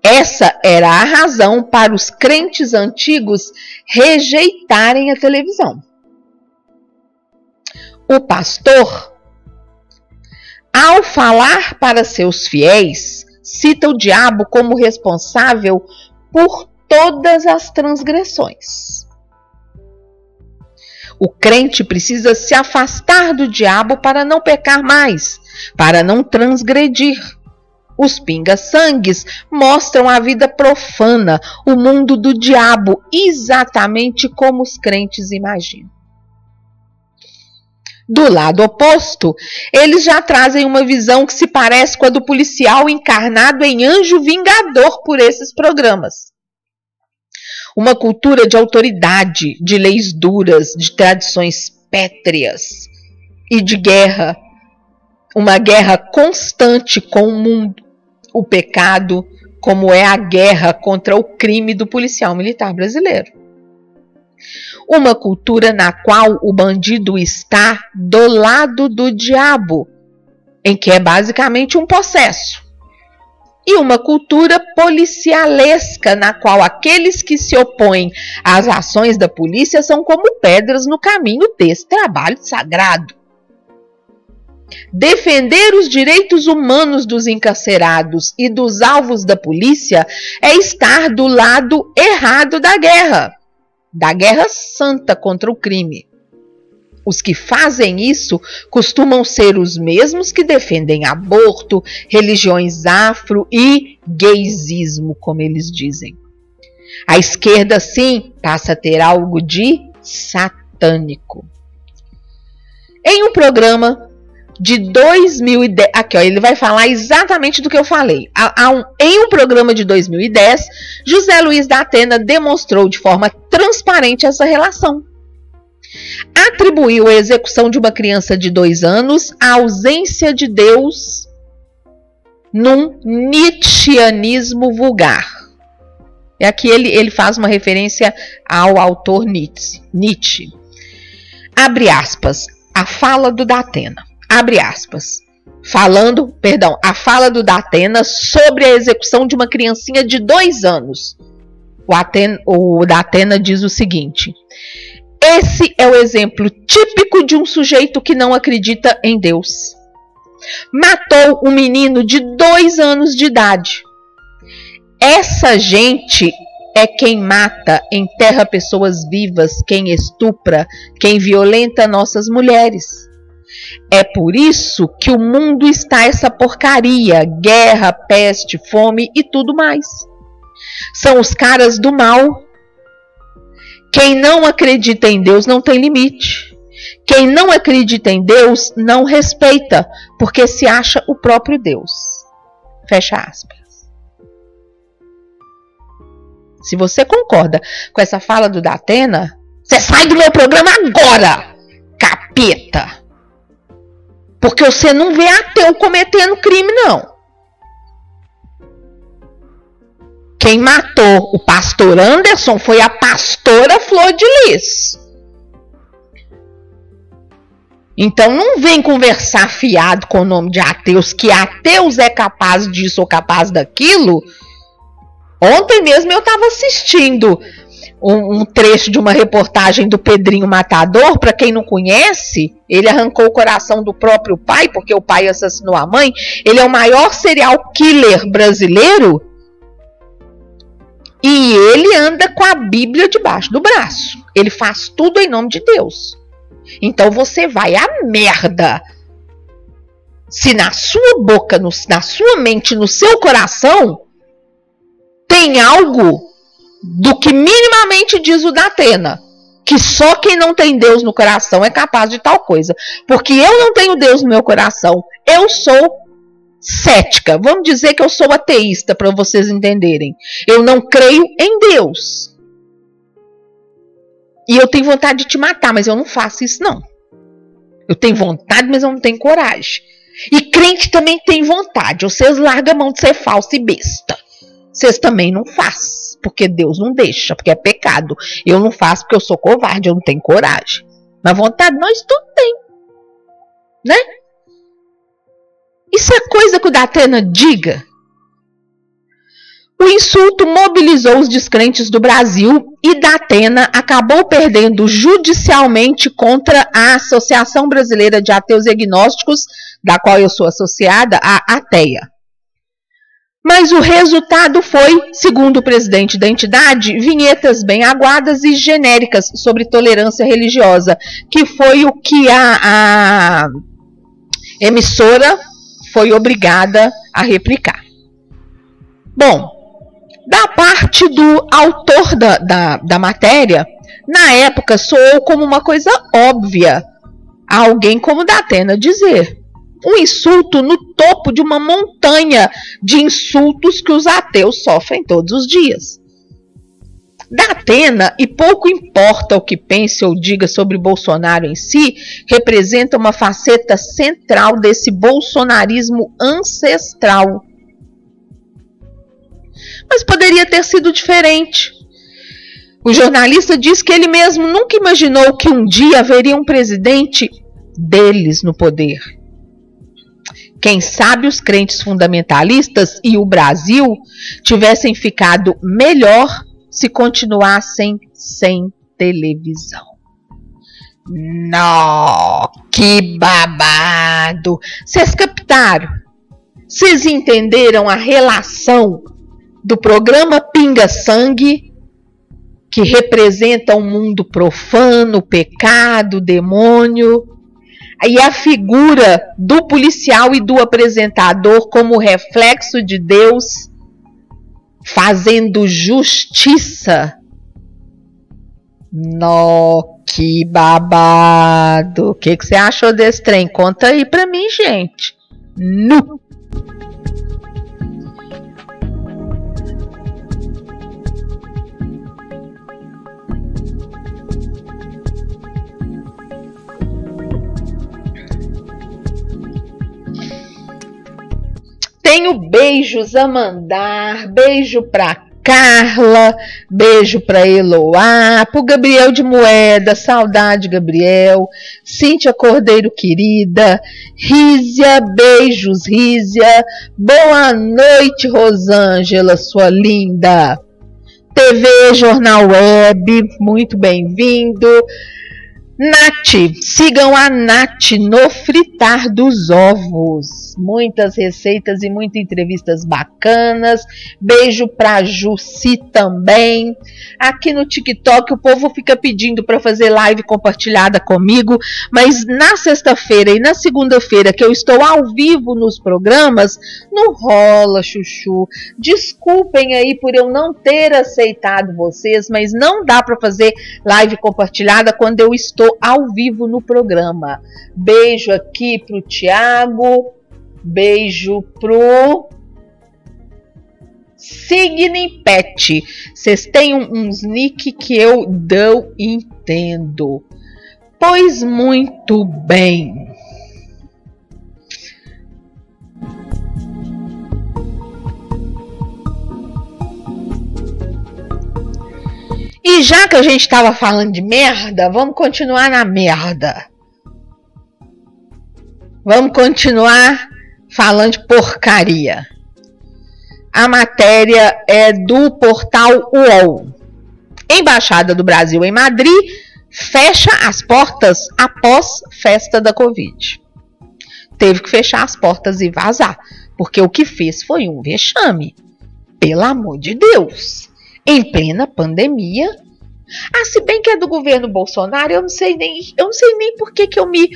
Essa era a razão para os crentes antigos rejeitarem a televisão. O pastor, ao falar para seus fiéis, cita o diabo como responsável por todas as transgressões. O crente precisa se afastar do diabo para não pecar mais, para não transgredir. Os pinga-sangues mostram a vida profana, o mundo do diabo, exatamente como os crentes imaginam. Do lado oposto, eles já trazem uma visão que se parece com a do policial encarnado em anjo vingador por esses programas. Uma cultura de autoridade, de leis duras, de tradições pétreas e de guerra. Uma guerra constante com o mundo, o pecado, como é a guerra contra o crime do policial militar brasileiro uma cultura na qual o bandido está do lado do diabo, em que é basicamente um possesso. E uma cultura policialesca, na qual aqueles que se opõem às ações da polícia são como pedras no caminho desse trabalho sagrado. Defender os direitos humanos dos encarcerados e dos alvos da polícia é estar do lado errado da guerra, da guerra santa contra o crime. Os que fazem isso costumam ser os mesmos que defendem aborto, religiões afro e gaysismo, como eles dizem. A esquerda, sim, passa a ter algo de satânico. Em um programa de 2010. Aqui, ó, ele vai falar exatamente do que eu falei. um, em um programa de 2010, José Luiz da Atena demonstrou de forma transparente essa relação. Atribuiu a execução de uma criança de dois anos à ausência de Deus num Nietzscheanismo vulgar. E aqui ele, ele faz uma referência ao autor Nietzsche. Nietzsche. Abre aspas, a fala do Datena abre aspas, falando, perdão, a fala do Datena sobre a execução de uma criancinha de dois anos. O, Aten, o Datena diz o seguinte: esse é o exemplo típico de um sujeito que não acredita em Deus. Matou um menino de dois anos de idade. Essa gente é quem mata, enterra pessoas vivas, quem estupra, quem violenta nossas mulheres. É por isso que o mundo está essa porcaria: guerra, peste, fome e tudo mais. São os caras do mal. Quem não acredita em Deus não tem limite. Quem não acredita em Deus não respeita, porque se acha o próprio Deus. Fecha aspas. Se você concorda com essa fala do Datena, você sai do meu programa agora, capeta! Porque você não vê ateu cometendo crime, não. Quem matou o pastor Anderson foi a pastora Flor de Lis. Então não vem conversar fiado com o nome de ateus, que ateus é capaz disso ou capaz daquilo. Ontem mesmo eu estava assistindo um, um, trecho de uma reportagem do Pedrinho Matador. Para quem não conhece, ele arrancou o coração do próprio pai, porque o pai assassinou a mãe. Ele é o maior serial killer brasileiro. E ele anda com a Bíblia debaixo do braço. Ele faz tudo em nome de Deus. Então você vai à merda. Se na sua boca, no, na sua mente, no seu coração, tem algo do que minimamente diz o Datena, que só quem não tem Deus no coração é capaz de tal coisa. Porque eu não tenho Deus no meu coração, eu sou cética. Vamos dizer que eu sou ateísta para vocês entenderem. Eu não creio em Deus. E eu tenho vontade de te matar, mas eu não faço isso não. Eu tenho vontade, mas eu não tenho coragem. E crente também tem vontade. Vocês largam a mão de ser falso e besta. Vocês também não fazem porque Deus não deixa, porque é pecado. Eu não faço porque eu sou covarde, eu não tenho coragem. Mas vontade nós tudo tem. Né? Isso é coisa que o Datena diga. O insulto mobilizou os descrentes do Brasil e Datena acabou perdendo judicialmente contra a Associação Brasileira de Ateus e Agnósticos, da qual eu sou associada, a ATEA. Mas o resultado foi, segundo o presidente da entidade, vinhetas bem aguadas e genéricas sobre tolerância religiosa, que foi o que a, a emissora foi obrigada a replicar. Bom, da parte do autor da, da, da matéria, na época soou como uma coisa óbvia a alguém como Datena dizer um insulto no topo de uma montanha de insultos que os ateus sofrem todos os dias. Da Atena, e pouco importa o que pense ou diga sobre Bolsonaro em si, representa uma faceta central desse bolsonarismo ancestral. Mas poderia ter sido diferente. O jornalista diz que ele mesmo nunca imaginou que um dia haveria um presidente deles no poder Quem sabe os crentes fundamentalistas e o Brasil tivessem ficado melhor se continuassem sem televisão. Nó, que babado! Vocês captaram? Vocês entenderam a relação do programa Pinga Sangue, que representa um mundo profano, pecado, demônio, e a figura do policial e do apresentador como reflexo de Deus fazendo justiça. Nó, que babado! O que, que você achou desse trem? Conta aí pra mim, gente. Nu! Tenho beijos a mandar, beijo pra Carla, beijo para Eloá, pro Gabriel de Moeda, saudade Gabriel, Cíntia Cordeiro querida, Rízia, beijos Rízia, boa noite Rosângela, sua linda. TV Jornal Web, muito bem-vindo. Nath, sigam a Nath no fritar dos ovos. Muitas receitas e muitas entrevistas bacanas. Beijo pra Jussi também. Aqui no TikTok o povo fica pedindo para fazer live compartilhada comigo, mas na sexta-feira e na segunda-feira que eu estou ao vivo nos programas, não rola, chuchu. Desculpem aí por eu não ter aceitado vocês, mas não dá para fazer live compartilhada quando eu estou ao vivo no programa. Beijo aqui pro Tiago, beijo pro Signe Pet. Vocês têm uns nick que eu não entendo. Pois muito bem. E já que a gente estava falando de merda, vamos continuar na merda. Vamos continuar falando de porcaria. A matéria é do portal UOL. Embaixada do Brasil em Madrid fecha as portas após festa da Covid. Teve que fechar as portas e vazar, porque o que fez foi um vexame. Pelo amor de Deus em plena pandemia. Ah, se bem que é do governo Bolsonaro, eu não sei nem, eu não sei nem por que, que eu me,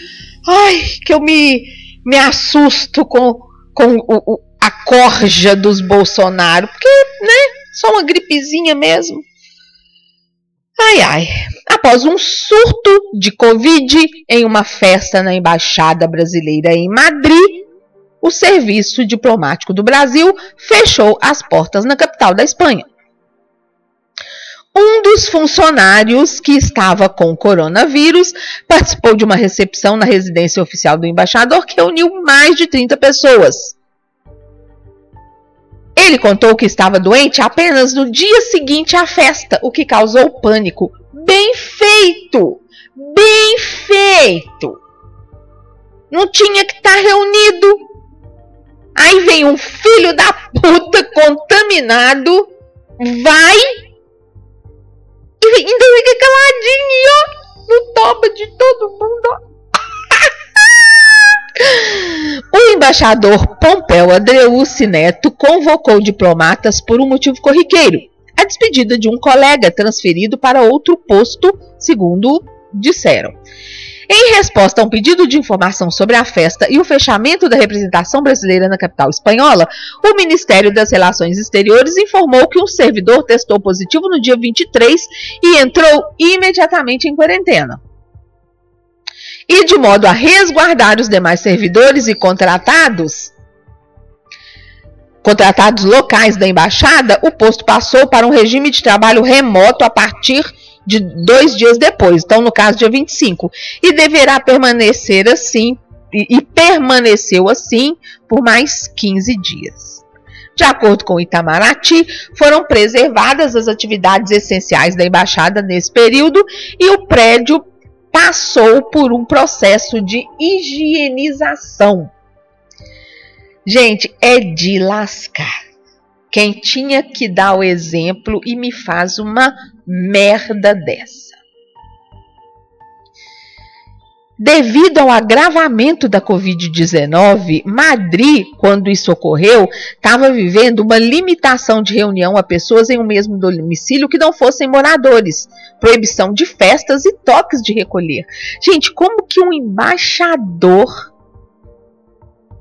ai, que eu me, me assusto com, com o, o, a corja dos Bolsonaro, porque, né, só uma gripezinha mesmo. Ai, ai. Após um surto de Covid em uma festa na Embaixada Brasileira em Madrid, o Serviço Diplomático do Brasil fechou as portas na capital da Espanha. Um dos funcionários que estava com coronavírus participou de uma recepção na residência oficial do embaixador que reuniu mais de 30 pessoas. Ele contou que estava doente apenas no dia seguinte à festa, o que causou pânico. Bem feito! Bem feito! Não tinha que estar reunido. Aí vem um filho da puta contaminado, vai ainda fica caladinho, ó. No toba de todo mundo, O embaixador Pompeu Adreuci Neto convocou diplomatas por um motivo corriqueiro: a despedida de um colega transferido para outro posto, segundo disseram. Em resposta a um pedido de informação sobre a festa e o fechamento da representação brasileira na capital espanhola, o Ministério das Relações Exteriores informou que um servidor testou positivo no dia 23 e entrou imediatamente em quarentena. E de modo a resguardar os demais servidores e contratados, contratados locais da embaixada, o posto passou para um regime de trabalho remoto a partir de dois dias depois, então no caso dia 25, e deverá permanecer assim, e, e permaneceu assim por mais 15 dias. De acordo com Itamaraty, foram preservadas as atividades essenciais da embaixada nesse período e o prédio passou por um processo de higienização. Gente, é de lascar. Quem tinha que dar o exemplo e me faz uma merda dessa. Devido ao agravamento da Covid-19, Madrid, quando isso ocorreu, estava vivendo uma limitação de reunião a pessoas em um mesmo domicílio que não fossem moradores, proibição de festas e toques de recolher. Gente, como que um embaixador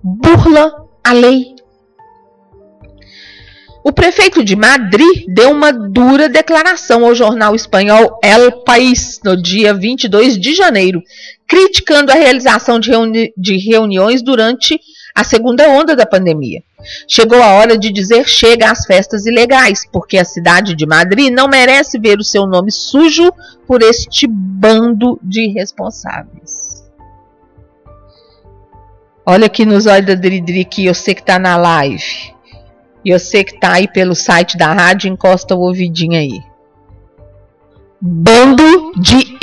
burla a lei? O prefeito de Madrid deu uma dura declaração ao jornal espanhol El País no dia 22 de janeiro, criticando a realização de, reuni de reuniões durante a segunda onda da pandemia. Chegou a hora de dizer chega às festas ilegais, porque a cidade de Madrid não merece ver o seu nome sujo por este bando de irresponsáveis. Olha aqui nos olhos da Dridri que eu sei que tá na live. E você que tá aí pelo site da rádio, encosta o ouvidinho aí. Bando de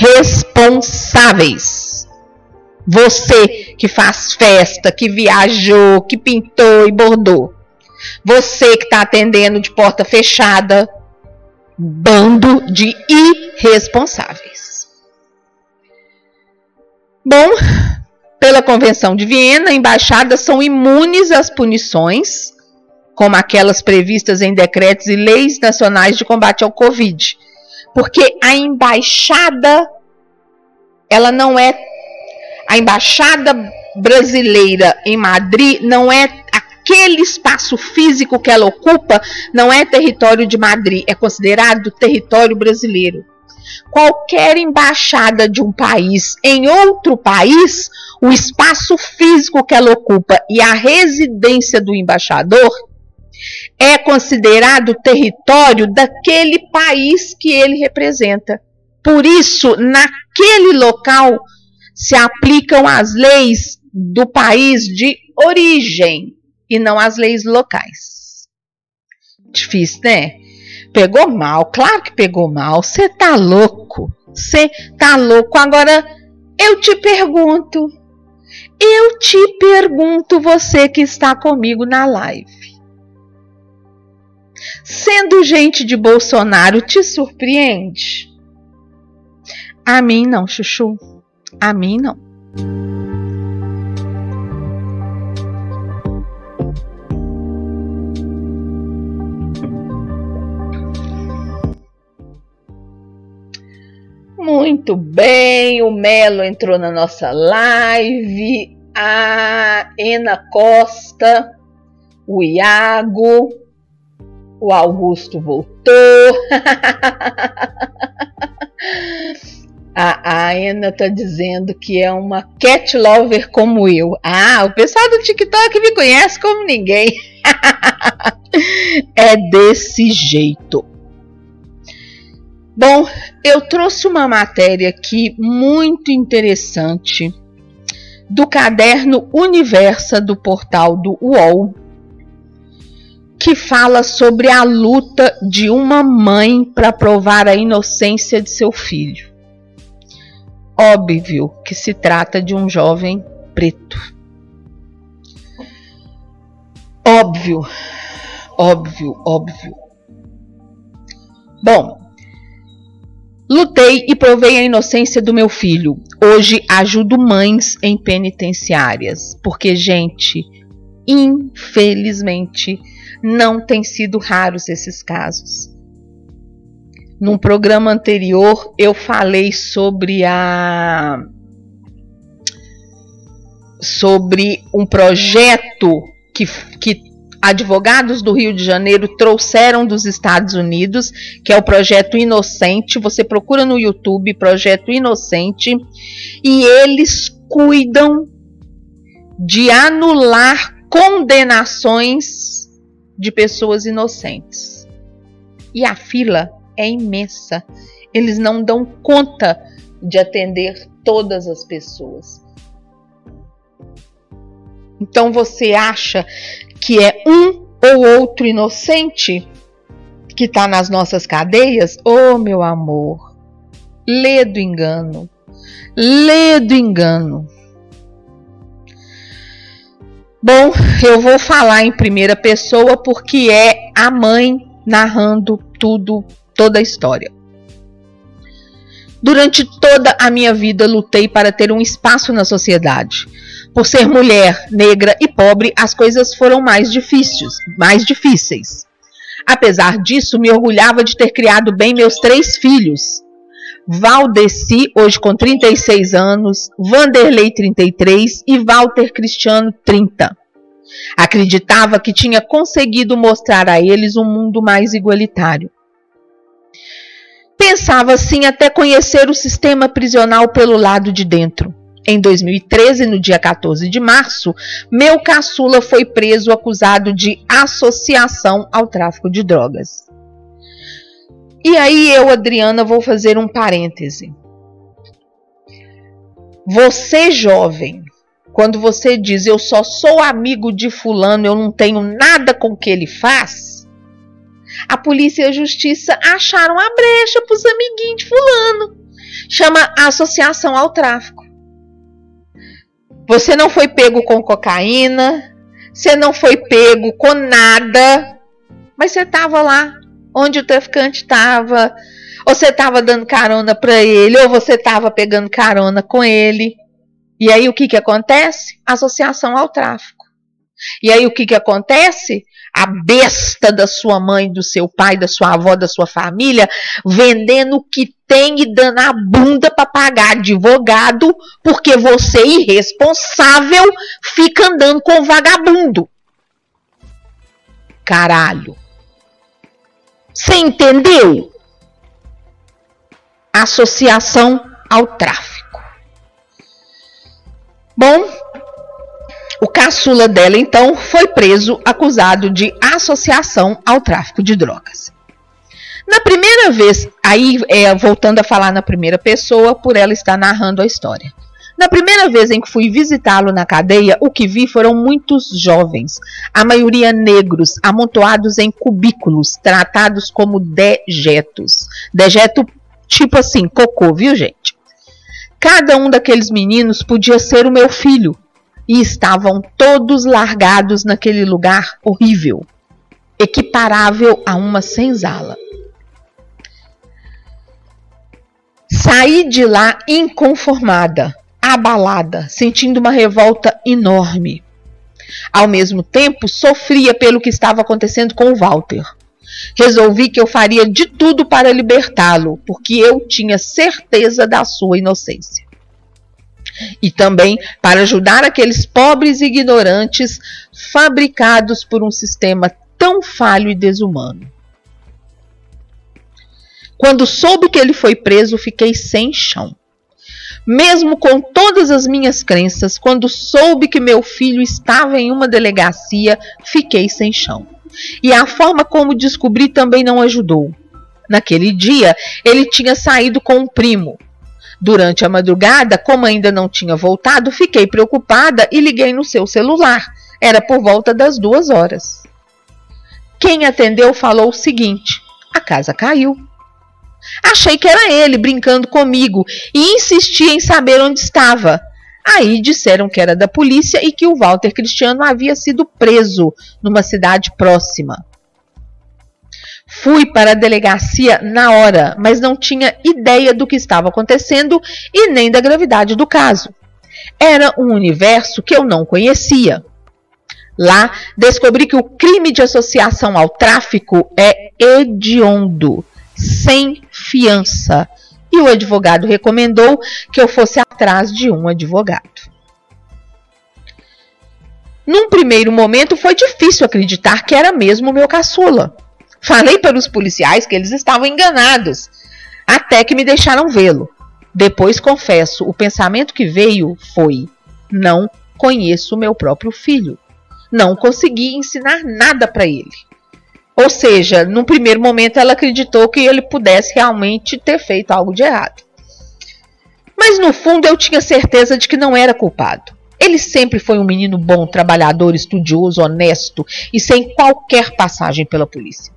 irresponsáveis. Você que faz festa, que viajou, que pintou e bordou. Você que está atendendo de porta fechada. Bando de irresponsáveis. Bom, pela Convenção de Viena, embaixadas são imunes às punições como aquelas previstas em decretos e leis nacionais de combate ao Covid. Porque a embaixada, ela não é. A embaixada brasileira em Madrid não é aquele espaço físico que ela ocupa, não é território de Madrid, é considerado território brasileiro. Qualquer embaixada de um país em outro país, o espaço físico que ela ocupa e a residência do embaixador é considerado território daquele país que ele representa. Por isso, naquele local se aplicam as leis do país de origem e não as leis locais. Difícil, né? Pegou mal, claro que pegou mal. Você tá louco? Você tá louco? Agora eu te pergunto, eu te pergunto, você que está comigo na live. Sendo gente de Bolsonaro, te surpreende? A mim não, Chuchu. A mim não. Muito bem, o Melo entrou na nossa live, a Ena Costa, o Iago, o Augusto voltou. A, Ana tá dizendo que é uma cat lover como eu. Ah, o pessoal do TikTok me conhece como ninguém. é desse jeito. Bom, eu trouxe uma matéria aqui muito interessante do caderno Universa do portal do UOL, que fala sobre a luta de uma mãe para provar a inocência de seu filho. Óbvio que se trata de um jovem preto. Óbvio, óbvio, óbvio. Bom, lutei e provei a inocência do meu filho. Hoje ajudo mães em penitenciárias, porque, gente, infelizmente, não têm sido raros esses casos. Num programa anterior eu falei sobre a sobre um projeto que, que advogados do Rio de Janeiro trouxeram dos Estados Unidos, que é o projeto Inocente. Você procura no YouTube Projeto Inocente e eles cuidam de anular condenações de pessoas inocentes. E a fila é imensa. Eles não dão conta de atender todas as pessoas. Então você acha que é um ou outro inocente que está nas nossas cadeias? Oh, meu amor, lê do engano, lê do engano. Bom, eu vou falar em primeira pessoa porque é a mãe narrando tudo, toda a história. Durante toda a minha vida lutei para ter um espaço na sociedade. Por ser mulher, negra e pobre, as coisas foram mais difíceis, mais difíceis. Apesar disso, me orgulhava de ter criado bem meus três filhos. Valdeci, hoje com 36 anos, Vanderlei 33 e Walter Cristiano 30. Acreditava que tinha conseguido mostrar a eles um mundo mais igualitário. Pensava assim até conhecer o sistema prisional pelo lado de dentro. Em 2013, no dia 14 de março, meu caçula foi preso acusado de associação ao tráfico de drogas. E aí eu, Adriana, vou fazer um parêntese. Você jovem, quando você diz eu só sou amigo de fulano, eu não tenho nada com o que ele faz, a polícia e a justiça acharam a brecha para os amiguinhos de fulano. Chama associação ao tráfico. Você não foi pego com cocaína, você não foi pego com nada, mas você estava lá onde o traficante estava, ou você estava dando carona para ele, ou você estava pegando carona com ele. E aí o que, que acontece? Associação ao tráfico. E aí o que, que acontece? A besta da sua mãe, do seu pai, da sua avó, da sua família, vendendo o que tem e dando a bunda para pagar advogado, porque você, irresponsável, fica andando com vagabundo. Caralho. Você entendeu? Associação ao tráfico. Bom, o caçula dela então foi preso acusado de associação ao tráfico de drogas. Na primeira vez, aí é, voltando a falar na primeira pessoa, por ela estar narrando a história. Na primeira vez em que fui visitá-lo na cadeia, o que vi foram muitos jovens, a maioria negros, amontoados em cubículos, tratados como dejetos. Dejeto tipo assim, cocô, viu, gente? Cada um daqueles meninos podia ser o meu filho, e estavam todos largados naquele lugar horrível, equiparável a uma senzala. Saí de lá inconformada, abalada, sentindo uma revolta enorme. Ao mesmo tempo, sofria pelo que estava acontecendo com Walter. Resolvi que eu faria de tudo para libertá-lo, porque eu tinha certeza da sua inocência. E também para ajudar aqueles pobres ignorantes fabricados por um sistema tão falho e desumano. Quando soube que ele foi preso, fiquei sem chão. Mesmo com todas as minhas crenças, quando soube que meu filho estava em uma delegacia, fiquei sem chão. E a forma como descobri também não ajudou. Naquele dia, ele tinha saído com um primo. Durante a madrugada, como ainda não tinha voltado, fiquei preocupada e liguei no seu celular. Era por volta das duas horas. Quem atendeu falou o seguinte: a casa caiu. Achei que era ele brincando comigo e insisti em saber onde estava. Aí disseram que era da polícia e que o Walter Cristiano havia sido preso numa cidade próxima. Fui para a delegacia na hora, mas não tinha ideia do que estava acontecendo e nem da gravidade do caso. Era um universo que eu não conhecia. Lá, descobri que o crime de associação ao tráfico é hediondo sem fiança. E o advogado recomendou que eu fosse atrás de um advogado. Num primeiro momento foi difícil acreditar que era mesmo o meu caçula. Falei para os policiais que eles estavam enganados, até que me deixaram vê-lo. Depois, confesso, o pensamento que veio foi: não conheço meu próprio filho. Não consegui ensinar nada para ele. Ou seja, no primeiro momento ela acreditou que ele pudesse realmente ter feito algo de errado. Mas no fundo eu tinha certeza de que não era culpado. Ele sempre foi um menino bom, trabalhador, estudioso, honesto e sem qualquer passagem pela polícia.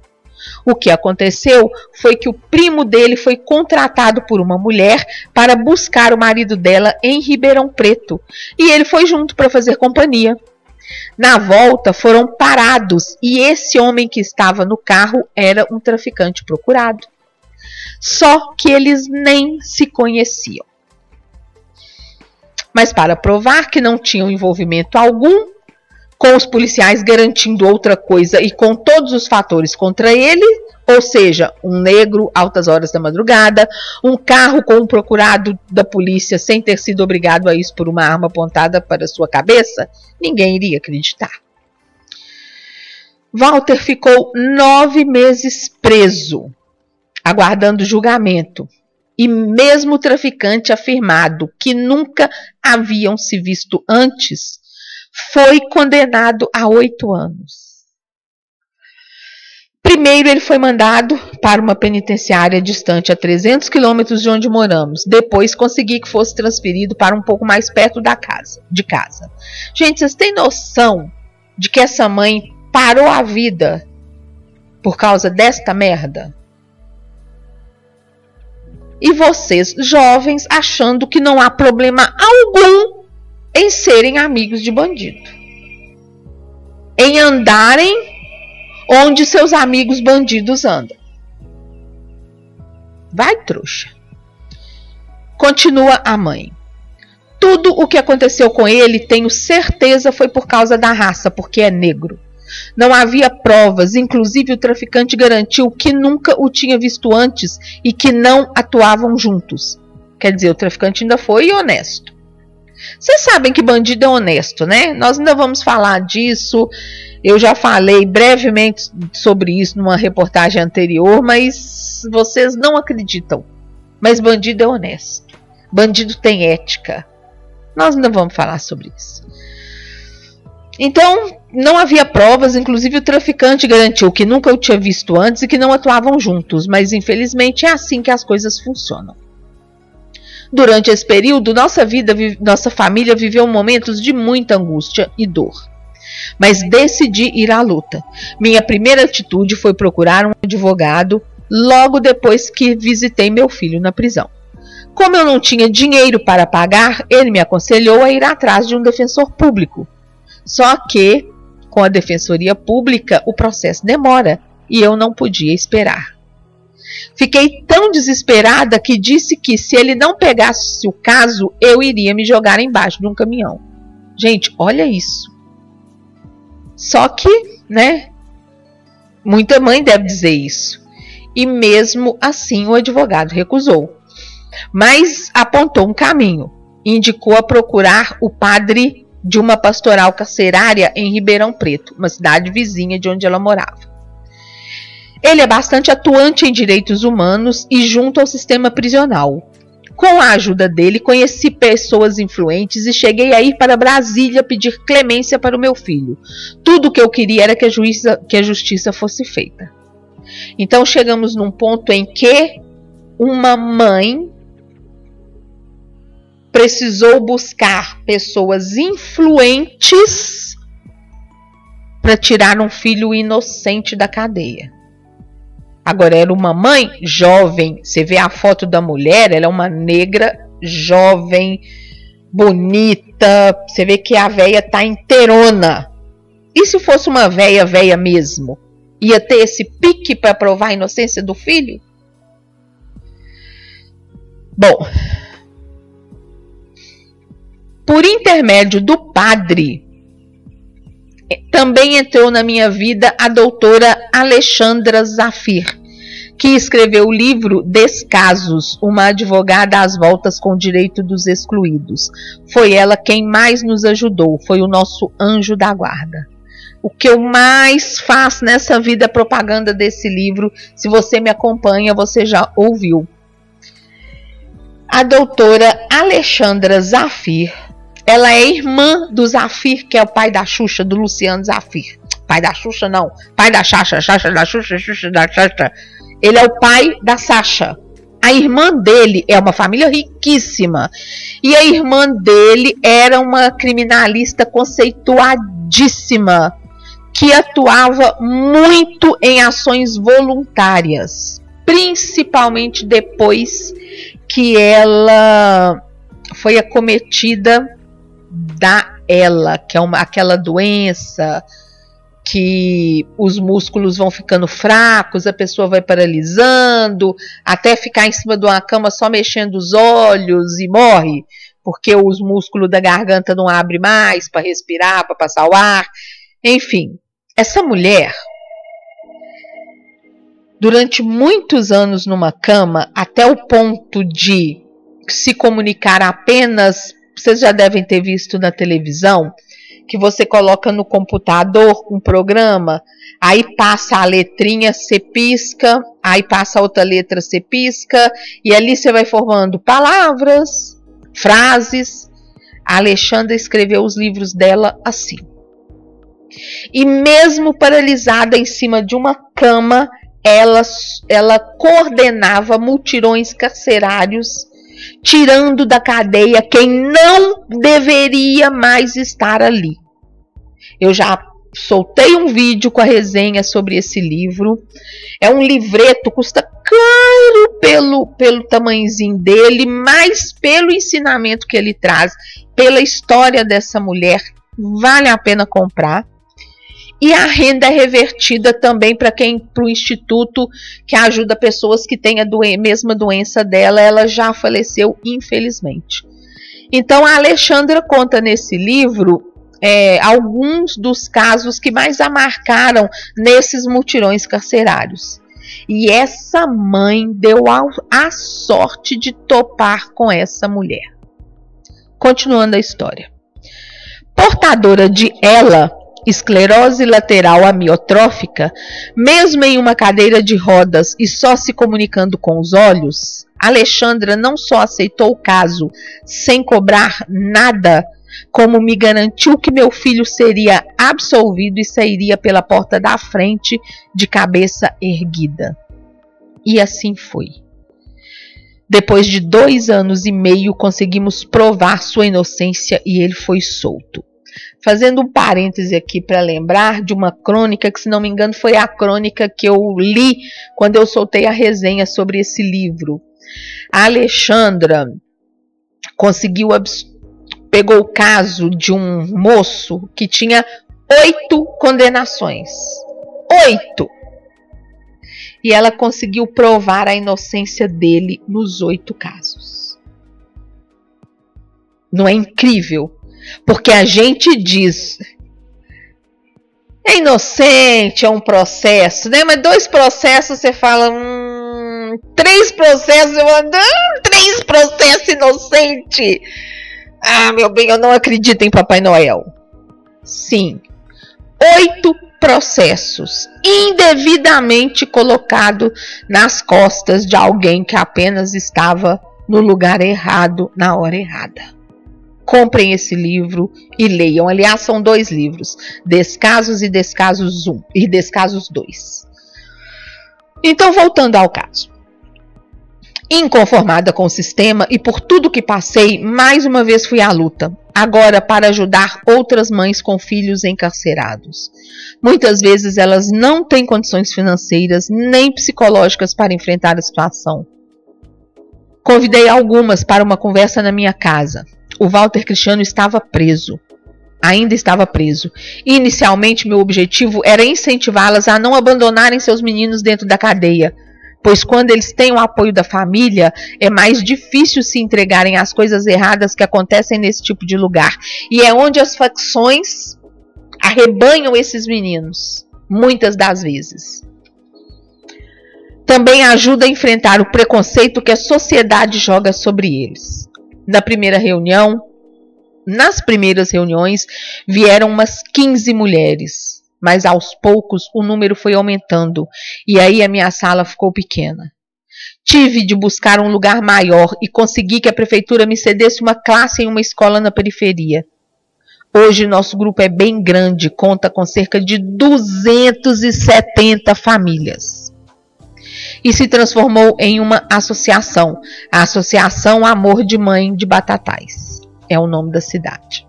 O que aconteceu foi que o primo dele foi contratado por uma mulher para buscar o marido dela em Ribeirão Preto e ele foi junto para fazer companhia. Na volta foram parados e esse homem que estava no carro era um traficante procurado. Só que eles nem se conheciam. Mas para provar que não tinham envolvimento algum, com os policiais garantindo outra coisa e com todos os fatores contra ele, ou seja, um negro altas horas da madrugada, um carro com um procurado da polícia sem ter sido obrigado a isso por uma arma apontada para sua cabeça, ninguém iria acreditar. Walter ficou nove meses preso, aguardando julgamento, e mesmo o traficante afirmado que nunca haviam se visto antes, foi condenado a oito anos. Primeiro, ele foi mandado para uma penitenciária distante a 300 quilômetros de onde moramos. Depois, consegui que fosse transferido para um pouco mais perto da casa, de casa. Gente, vocês têm noção de que essa mãe parou a vida por causa desta merda? E vocês, jovens, achando que não há problema algum em serem amigos de bandido. Em andarem onde seus amigos bandidos andam. Vai, trouxa. Continua a mãe. Tudo o que aconteceu com ele, tenho certeza, foi por causa da raça, porque é negro. Não havia provas, inclusive o traficante garantiu que nunca o tinha visto antes e que não atuavam juntos. Quer dizer, o traficante ainda foi honesto. Vocês sabem que bandido é honesto, né? Nós ainda vamos falar disso. Eu já falei brevemente sobre isso numa reportagem anterior, mas vocês não acreditam. Mas bandido é honesto. Bandido tem ética. Nós ainda vamos falar sobre isso. Então, não havia provas, inclusive o traficante garantiu que nunca o tinha visto antes e que não atuavam juntos, mas infelizmente é assim que as coisas funcionam. Durante esse período, nossa vida, nossa família viveu momentos de muita angústia e dor mas decidi ir à luta. Minha primeira atitude foi procurar um advogado logo depois que visitei meu filho na prisão. Como eu não tinha dinheiro para pagar, ele me aconselhou a ir atrás de um defensor público. Só que, com a defensoria pública, o processo demora e eu não podia esperar. Fiquei tão desesperada que disse que se ele não pegasse o caso, eu iria me jogar embaixo de um caminhão. Gente, olha isso. Só que, né? Muita mãe deve dizer isso. E mesmo assim o advogado recusou. Mas apontou um caminho. Indicou a procurar o padre de uma pastoral carcerária em Ribeirão Preto, uma cidade vizinha de onde ela morava. Ele é bastante atuante em direitos humanos e junto ao sistema prisional. Com a ajuda dele, conheci pessoas influentes e cheguei a ir para Brasília pedir clemência para o meu filho. Tudo o que eu queria era que a, juíza, que a justiça fosse feita. Então chegamos num ponto em que uma mãe precisou buscar pessoas influentes para tirar um filho inocente da cadeia. Agora, era uma mãe jovem. Você vê a foto da mulher, ela é uma negra jovem, bonita. Você vê que a véia tá inteirona. E se fosse uma véia, véia mesmo? Ia ter esse pique para provar a inocência do filho? Bom, por intermédio do padre, também entrou na minha vida a doutora Alexandra Zafir, que escreveu o livro Descasos, uma advogada às voltas com o direito dos excluídos. Foi ela quem mais nos ajudou, foi o nosso anjo da guarda. O que eu mais faço nessa vida é propaganda desse livro. Se você me acompanha, você já ouviu. A doutora Alexandra Zafir ela é irmã do Zafir, que é o pai da Xuxa, do Luciano Zafir. Pai da Xuxa, não. Pai da Xaxa, Xaxa da Xuxa, Xuxa da Xaxa. Ele é o pai da Sasha. A irmã dele é uma família riquíssima. E a irmã dele era uma criminalista conceituadíssima, que atuava muito em ações voluntárias, principalmente depois que ela foi acometida da ela, que é uma, aquela doença que os músculos vão ficando fracos, a pessoa vai paralisando, até ficar em cima de uma cama só mexendo os olhos e morre, porque os músculos da garganta não abrem mais para respirar, para passar o ar. Enfim, essa mulher, durante muitos anos numa cama, até o ponto de se comunicar apenas, vocês já devem ter visto na televisão, que você coloca no computador um programa, aí passa a letrinha, você pisca, aí passa outra letra, você pisca, e ali você vai formando palavras, frases. A Alexandra escreveu os livros dela assim. E mesmo paralisada em cima de uma cama, ela, ela coordenava multirões carcerários tirando da cadeia quem não deveria mais estar ali. Eu já soltei um vídeo com a resenha sobre esse livro. É um livreto, custa caro pelo, pelo tamanhozinho dele, mas pelo ensinamento que ele traz, pela história dessa mulher, vale a pena comprar. E a renda é revertida também para quem para o instituto que ajuda pessoas que têm a mesma doença dela. Ela já faleceu, infelizmente. Então a Alexandra conta nesse livro é, alguns dos casos que mais a marcaram nesses mutirões carcerários. E essa mãe deu a, a sorte de topar com essa mulher. Continuando a história. Portadora de ela esclerose lateral amiotrófica, mesmo em uma cadeira de rodas e só se comunicando com os olhos, Alexandra não só aceitou o caso sem cobrar nada, como me garantiu que meu filho seria absolvido e sairia pela porta da frente de cabeça erguida. E assim foi. Depois de dois anos e meio, conseguimos provar sua inocência e ele foi solto. Fazendo um parêntese aqui para lembrar de uma crônica que, se não me engano, foi a crônica que eu li quando eu soltei a resenha sobre esse livro. A Alexandra conseguiu pegou o caso de um moço que tinha oito condenações. Oito! E ela conseguiu provar a inocência dele nos oito casos. Não é incrível? Porque a gente diz é inocente, é um processo, né? Mas dois processos você fala, hum, três processos, eu falo, hum, três processos inocente. Ah, meu bem, eu não acredito em Papai Noel. Sim, oito processos indevidamente colocado nas costas de alguém que apenas estava no lugar errado na hora errada comprem esse livro e leiam. Aliás, são dois livros: Descasos e Descasos 1 e Descasos 2. Então, voltando ao caso. Inconformada com o sistema e por tudo que passei, mais uma vez fui à luta, agora para ajudar outras mães com filhos encarcerados. Muitas vezes elas não têm condições financeiras nem psicológicas para enfrentar a situação. Convidei algumas para uma conversa na minha casa. O Walter Cristiano estava preso. Ainda estava preso. Inicialmente, meu objetivo era incentivá-las a não abandonarem seus meninos dentro da cadeia, pois quando eles têm o apoio da família, é mais difícil se entregarem às coisas erradas que acontecem nesse tipo de lugar. E é onde as facções arrebanham esses meninos, muitas das vezes. Também ajuda a enfrentar o preconceito que a sociedade joga sobre eles na primeira reunião, nas primeiras reuniões, vieram umas 15 mulheres, mas aos poucos o número foi aumentando e aí a minha sala ficou pequena. Tive de buscar um lugar maior e consegui que a prefeitura me cedesse uma classe em uma escola na periferia. Hoje nosso grupo é bem grande, conta com cerca de 270 famílias e se transformou em uma associação, a Associação Amor de Mãe de Batatais. É o nome da cidade.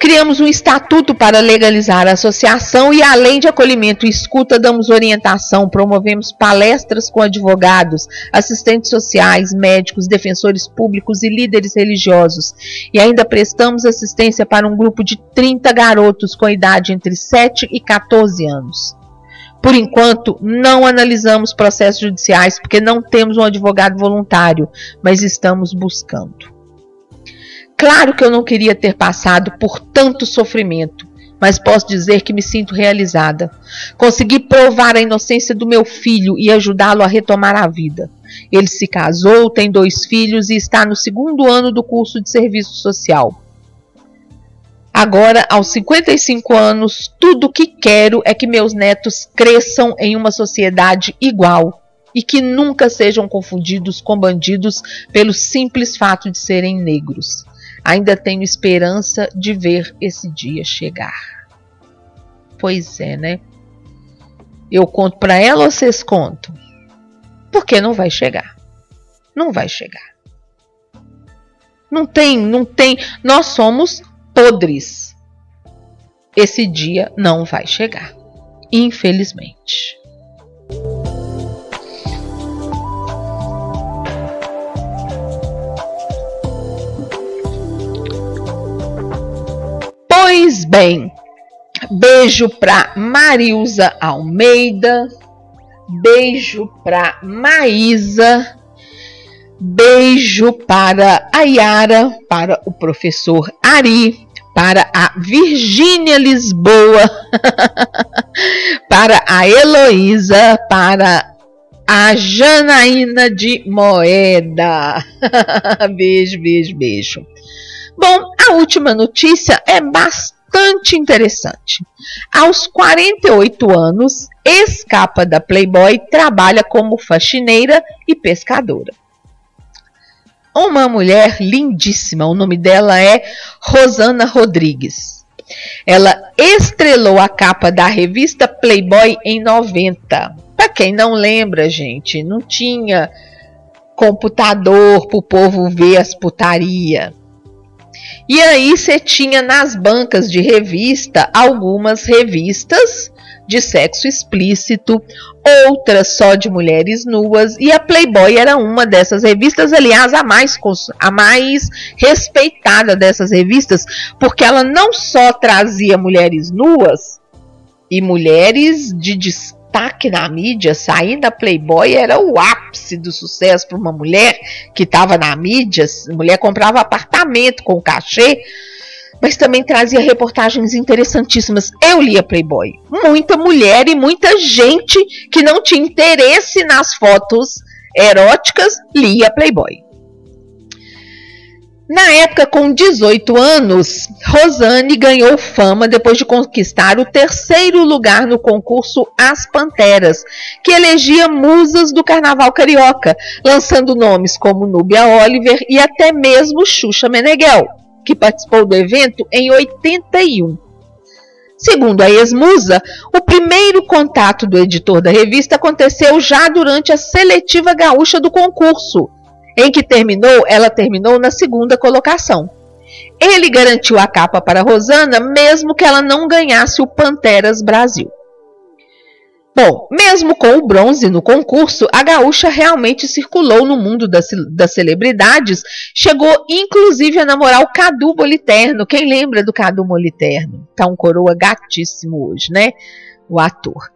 Criamos um estatuto para legalizar a associação e, além de acolhimento e escuta, damos orientação, promovemos palestras com advogados, assistentes sociais, médicos, defensores públicos e líderes religiosos. E ainda prestamos assistência para um grupo de 30 garotos com idade entre 7 e 14 anos. Por enquanto, não analisamos processos judiciais porque não temos um advogado voluntário, mas estamos buscando. Claro que eu não queria ter passado por tanto sofrimento, mas posso dizer que me sinto realizada. Consegui provar a inocência do meu filho e ajudá-lo a retomar a vida. Ele se casou, tem dois filhos e está no segundo ano do curso de serviço social. Agora, aos 55 anos, tudo o que quero é que meus netos cresçam em uma sociedade igual e que nunca sejam confundidos com bandidos pelo simples fato de serem negros. Ainda tenho esperança de ver esse dia chegar. Pois é, né? Eu conto para ela ou vocês contam? Porque não vai chegar. Não vai chegar. Não tem, não tem. Nós somos podres. Esse dia não vai chegar. Infelizmente. Pois bem, beijo para Marilza Almeida, beijo para Maísa, beijo para a Yara, para o professor Ari, para a Virgínia Lisboa, para a Heloísa, para a Janaína de Moeda. beijo, beijo, beijo. Bom, a última notícia é bastante interessante. Aos 48 anos, ex-capa da Playboy trabalha como faxineira e pescadora. Uma mulher lindíssima, o nome dela é Rosana Rodrigues. Ela estrelou a capa da revista Playboy em 90. Para quem não lembra, gente, não tinha computador para o povo ver as putaria. E aí você tinha nas bancas de revista algumas revistas de sexo explícito, outras só de mulheres nuas, e a Playboy era uma dessas revistas, aliás, a mais, a mais respeitada dessas revistas, porque ela não só trazia mulheres nuas e mulheres de destaque na mídia, sair da Playboy era o ápice do sucesso para uma mulher que estava na mídia. Mulher comprava apartamento com cachê, mas também trazia reportagens interessantíssimas. Eu lia Playboy. Muita mulher e muita gente que não tinha interesse nas fotos eróticas lia Playboy. Na época, com 18 anos, Rosane ganhou fama depois de conquistar o terceiro lugar no concurso As Panteras, que elegia musas do carnaval carioca, lançando nomes como Núbia Oliver e até mesmo Xuxa Meneghel, que participou do evento em 81. Segundo a ex-musa, o primeiro contato do editor da revista aconteceu já durante a seletiva gaúcha do concurso em que terminou, ela terminou na segunda colocação. Ele garantiu a capa para Rosana, mesmo que ela não ganhasse o Panteras Brasil. Bom, mesmo com o bronze no concurso, a gaúcha realmente circulou no mundo das, das celebridades, chegou inclusive a namorar o Cadu Moliterno. Quem lembra do Cadu Moliterno? Tá um coroa gatíssimo hoje, né? O ator.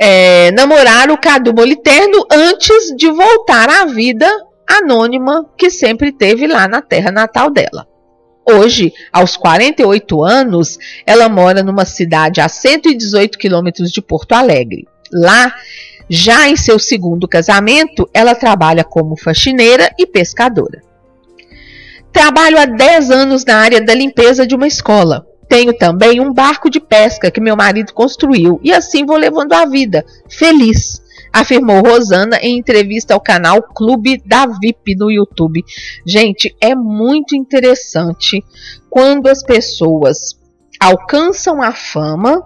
É, namorar o Cadu Moliterno antes de voltar à vida anônima que sempre teve lá na terra natal dela. Hoje, aos 48 anos, ela mora numa cidade a 118 quilômetros de Porto Alegre. Lá, já em seu segundo casamento, ela trabalha como faxineira e pescadora. Trabalho há 10 anos na área da limpeza de uma escola. Tenho também um barco de pesca que meu marido construiu e assim vou levando a vida, feliz afirmou Rosana em entrevista ao canal Clube da VIP no YouTube. Gente, é muito interessante quando as pessoas alcançam a fama,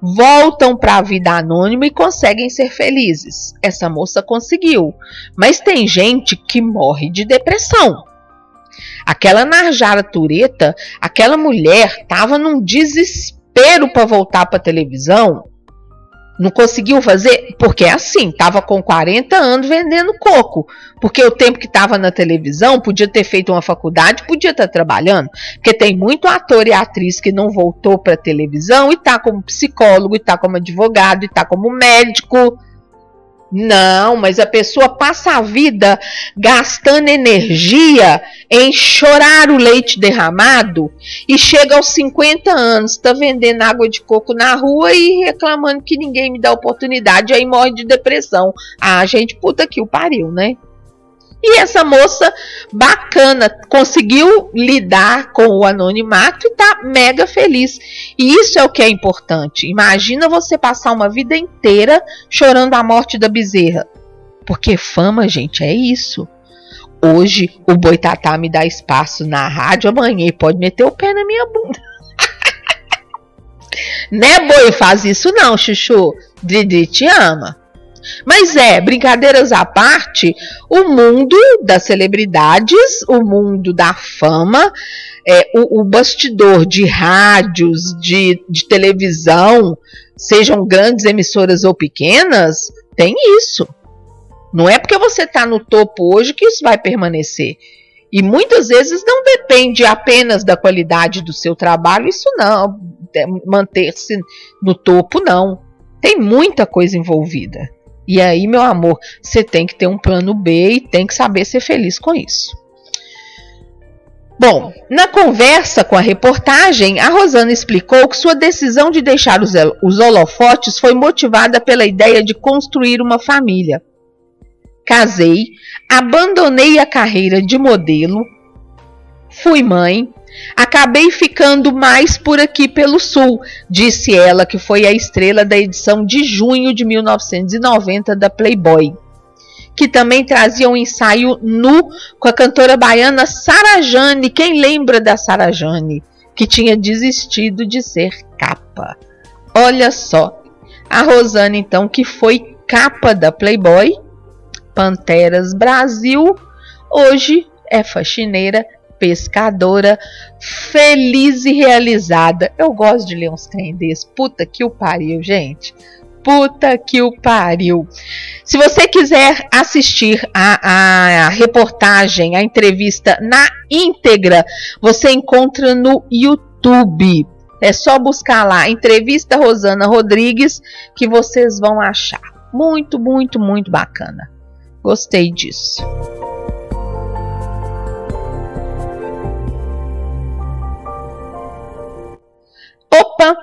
voltam para a vida anônima e conseguem ser felizes. Essa moça conseguiu, mas tem gente que morre de depressão. Aquela Narjara Tureta, aquela mulher tava num desespero para voltar para televisão. Não conseguiu fazer porque é assim, tava com 40 anos vendendo coco. Porque o tempo que tava na televisão, podia ter feito uma faculdade, podia estar tá trabalhando. Porque tem muito ator e atriz que não voltou para televisão e tá como psicólogo, e tá como advogado, e tá como médico não, mas a pessoa passa a vida gastando energia em chorar o leite derramado e chega aos 50 anos, está vendendo água de coco na rua e reclamando que ninguém me dá oportunidade, aí morre de depressão. Ah, gente, puta que o pariu, né? E essa moça bacana conseguiu lidar com o anonimato e tá mega feliz. E isso é o que é importante. Imagina você passar uma vida inteira chorando a morte da bezerra. Porque fama, gente, é isso. Hoje o boitatá me dá espaço na rádio, amanhã pode meter o pé na minha bunda. né, boi? Faz isso não, chuchu. Didi te ama. Mas é, brincadeiras à parte, o mundo das celebridades, o mundo da fama, é, o, o, bastidor de rádios, de, de televisão, sejam grandes emissoras ou pequenas, tem isso. Não é porque você está no topo hoje que isso vai permanecer. E muitas vezes não depende apenas da qualidade do seu trabalho, isso não, é, manter-se no topo, não. Tem muita coisa envolvida. E aí, meu amor, você tem que ter um plano B e tem que saber ser feliz com isso. Bom, na conversa com a reportagem, a Rosana explicou que sua decisão de deixar os, holofotes foi motivada pela ideia de construir uma família. Casei, abandonei a carreira de modelo, fui mãe, Acabei ficando mais por aqui pelo sul, disse ela, que foi a estrela da edição de junho de 1990 da Playboy. Que também trazia um ensaio nu com a cantora baiana Sarajane. Quem lembra da Sarajane? Que tinha desistido de ser capa. Olha só. A Rosana, então, que foi capa da Playboy, Panteras Brasil, hoje é faxineira pescadora, feliz e realizada. Eu gosto de ler uns trem desse. Puta que o pariu, gente. Puta que o pariu. Se você quiser assistir a, a, a reportagem, a entrevista na íntegra, você encontra no YouTube. É só buscar lá, entrevista Rosana Rodrigues, que vocês vão achar. Muito, muito, muito bacana. Gostei disso. Opa!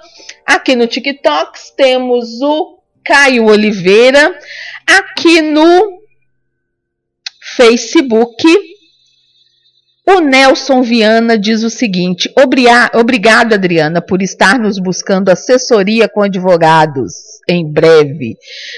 Aqui no TikTok temos o Caio Oliveira. Aqui no Facebook, o Nelson Viana diz o seguinte: Obrigado, Adriana, por estar nos buscando assessoria com advogados em breve.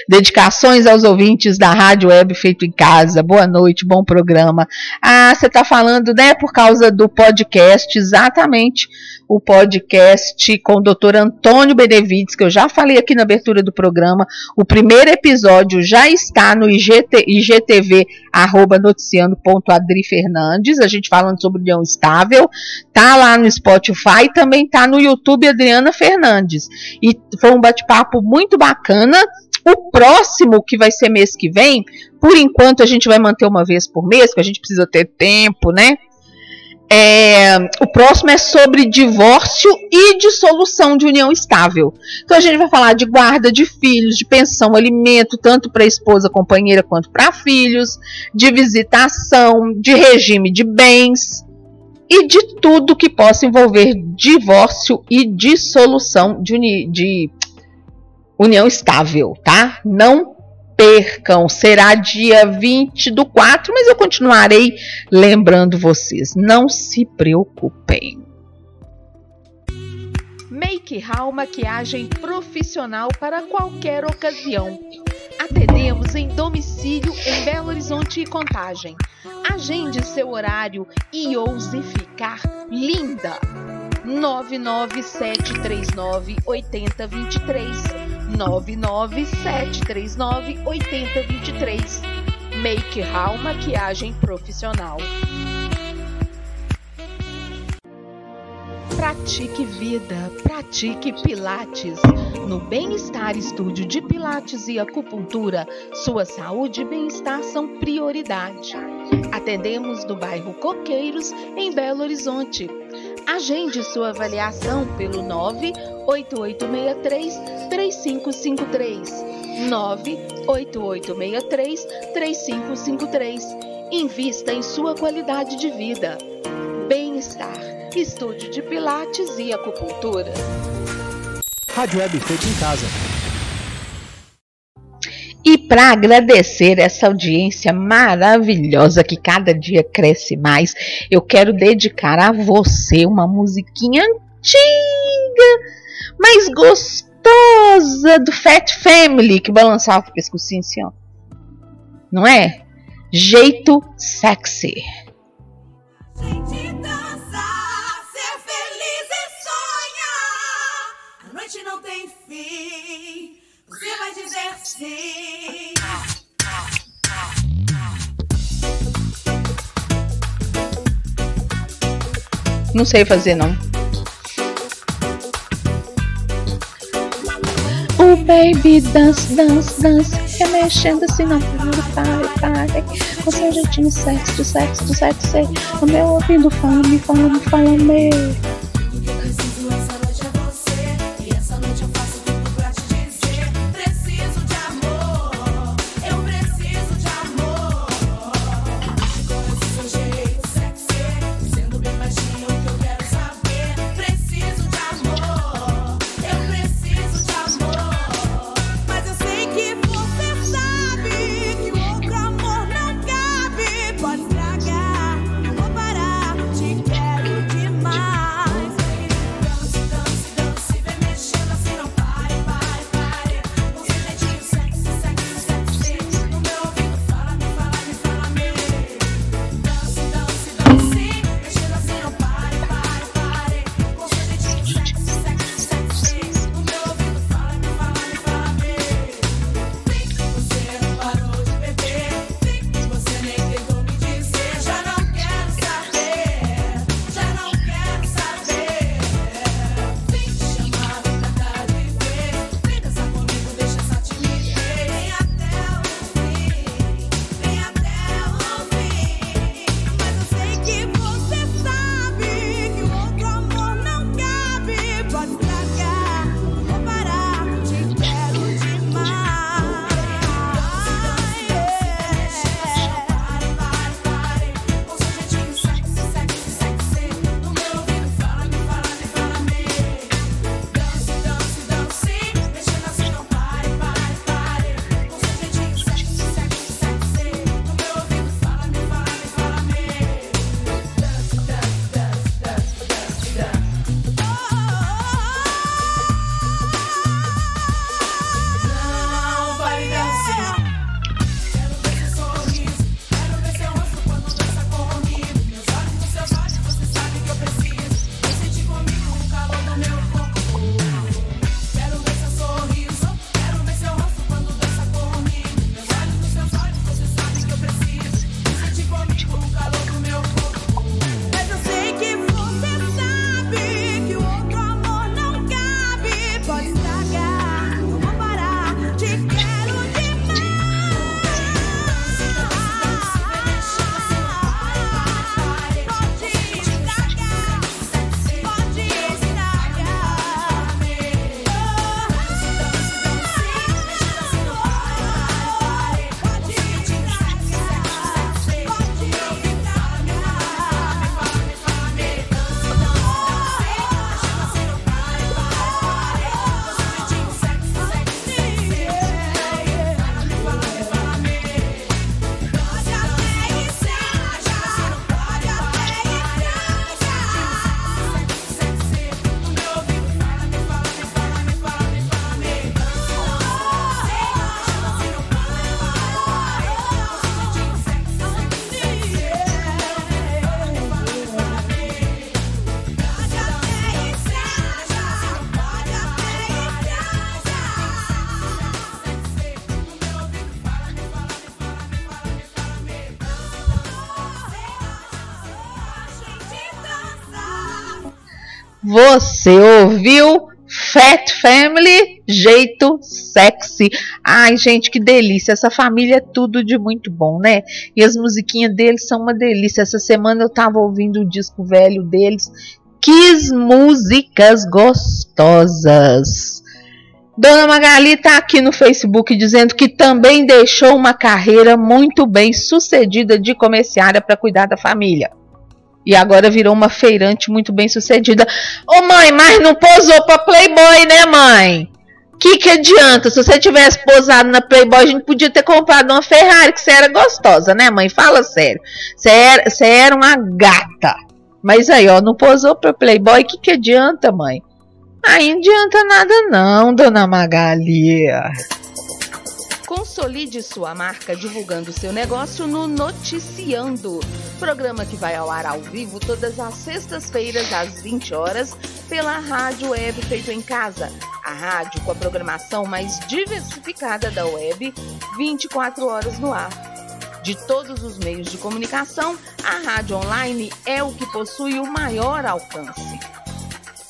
Dedicações aos ouvintes da Rádio Web Feito em Casa. Boa noite, bom programa. Ah, você está falando, né, por causa do podcast, exatamente o podcast com o Dr. Antônio Benevides, que eu já falei aqui na abertura do programa. O primeiro episódio já está no IGT, IGTV, arroba noticiando.adri Fernandes, a gente falando sobre união estável. Tá lá no Spotify, também tá no YouTube Adriana Fernandes. E foi um bate-papo muito bacana. O próximo, que vai ser mês que vem, por enquanto a gente vai manter uma vez por mês, porque a gente precisa ter tempo, né? É, o próximo é sobre divórcio e dissolução de união estável. Então a gente vai falar de guarda de filhos, de pensão, alimento, tanto para esposa, companheira, quanto para filhos, de visitação, de regime de bens e de tudo que possa envolver divórcio e dissolução de, uni de união estável, tá? Não percam. Será dia 20 do 4, mas eu continuarei lembrando vocês. Não se preocupem. Make Hall Maquiagem Profissional para qualquer ocasião. Atendemos em domicílio em Belo Horizonte e Contagem. Agende seu horário e ouse ficar linda. 99739 8023 99739 8023. Make Hall Maquiagem Profissional. Pratique vida, pratique Pilates. No Bem-Estar Estúdio de Pilates e Acupuntura, sua saúde e bem-estar são prioridade. Atendemos no bairro Coqueiros, em Belo Horizonte. Agende sua avaliação pelo 98863 3553. 98863 3553. Invista em sua qualidade de vida. Bem-estar. Estúdio de Pilates e Acupuntura. Rádio Web feito em casa. Para agradecer essa audiência maravilhosa que cada dia cresce mais, eu quero dedicar a você uma musiquinha antiga, mas gostosa do Fat Family que balançava o pescocinho assim, ó. Não é? Jeito sexy. Não tem fim. Sim. Não sei fazer não. O baby dance, dance, dance, remexendo assim não pare, pare, pare. Com seu jeitinho sexy, sexy, sexy. O meu ouvido fala, me fala, me fala, me. Você ouviu Fat Family, jeito sexy. Ai, gente, que delícia. Essa família é tudo de muito bom, né? E as musiquinhas deles são uma delícia. Essa semana eu tava ouvindo o disco velho deles. Que músicas gostosas. Dona Magali tá aqui no Facebook dizendo que também deixou uma carreira muito bem sucedida de comerciária para cuidar da família. E agora virou uma feirante muito bem sucedida. Ô mãe, mas não posou pra Playboy, né, mãe? Que que adianta? Se você tivesse posado na Playboy, a gente podia ter comprado uma Ferrari, que você era gostosa, né, mãe? Fala sério. Você era, você era uma gata. Mas aí, ó, não posou pra Playboy, que que adianta, mãe? Aí não adianta nada não, dona Magali. Consolide sua marca divulgando seu negócio no Noticiando, programa que vai ao ar ao vivo todas as sextas-feiras às 20 horas pela Rádio Web Feito em Casa, a rádio com a programação mais diversificada da web, 24 horas no ar. De todos os meios de comunicação, a rádio online é o que possui o maior alcance.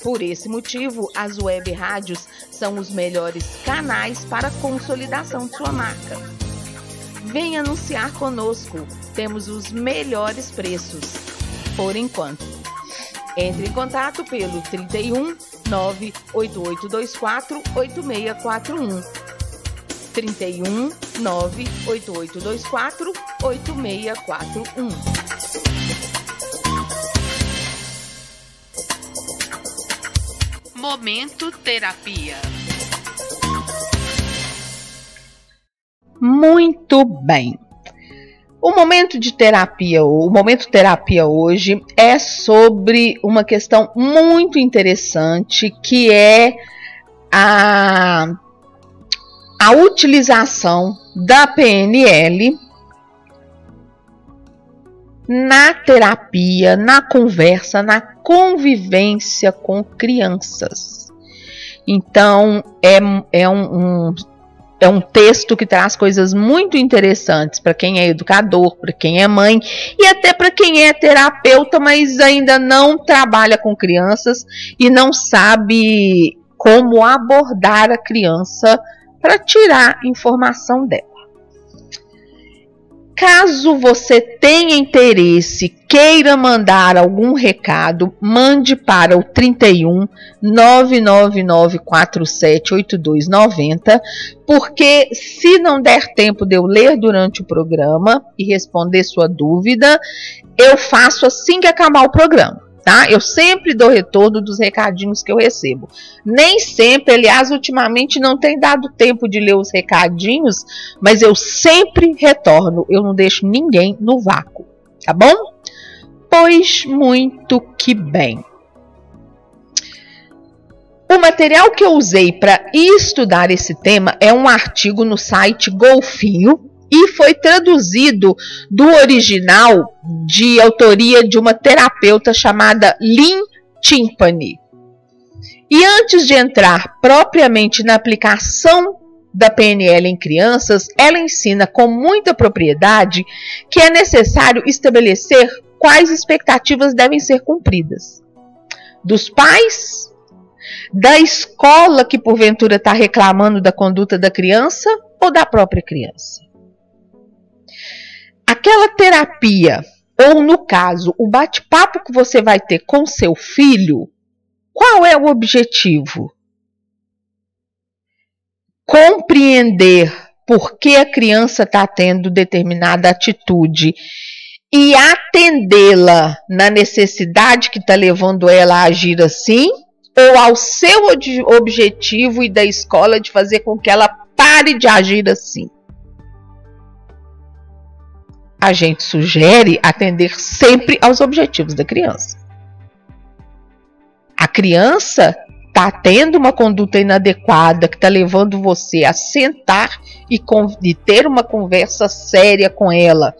Por esse motivo, as web rádios são os melhores canais para consolidação de sua marca. Venha anunciar conosco, temos os melhores preços. Por enquanto. Entre em contato pelo 31 98824 8641. 31 98824 8641. Momento Terapia. Muito bem. O momento de terapia, o momento terapia hoje é sobre uma questão muito interessante que é a, a utilização da PNL na terapia, na conversa, na convivência com crianças. Então, é, é um, um é um texto que traz coisas muito interessantes para quem é educador, para quem é mãe e até para quem é terapeuta, mas ainda não trabalha com crianças e não sabe como abordar a criança para tirar informação dela. Caso você tenha interesse, queira mandar algum recado, mande para o 31 999478290, porque se não der tempo de eu ler durante o programa e responder sua dúvida, eu faço assim que acabar o programa tá? Eu sempre dou retorno dos recadinhos que eu recebo. Nem sempre, aliás, ultimamente não tem dado tempo de ler os recadinhos, mas eu sempre retorno. Eu não deixo ninguém no vácuo, tá bom? Pois muito que bem. O material que eu usei para estudar esse tema é um artigo no site Golfinho, e foi traduzido do original de autoria de uma terapeuta chamada Lynn Timpani. E antes de entrar propriamente na aplicação da PNL em crianças, ela ensina com muita propriedade que é necessário estabelecer quais expectativas devem ser cumpridas. Dos pais, da escola que porventura está reclamando da conduta da criança ou da própria criança aquela terapia, ou no caso, o bate-papo que você vai ter com seu filho, qual é o objetivo? Compreender por que a criança está tendo determinada atitude e atendê-la na necessidade que está levando ela a agir assim, ou ao seu objetivo e da escola de fazer com que ela pare de agir assim a gente sugere atender sempre aos objetivos da criança. A criança está tendo uma conduta inadequada que está levando você a sentar e, e ter uma conversa séria com ela,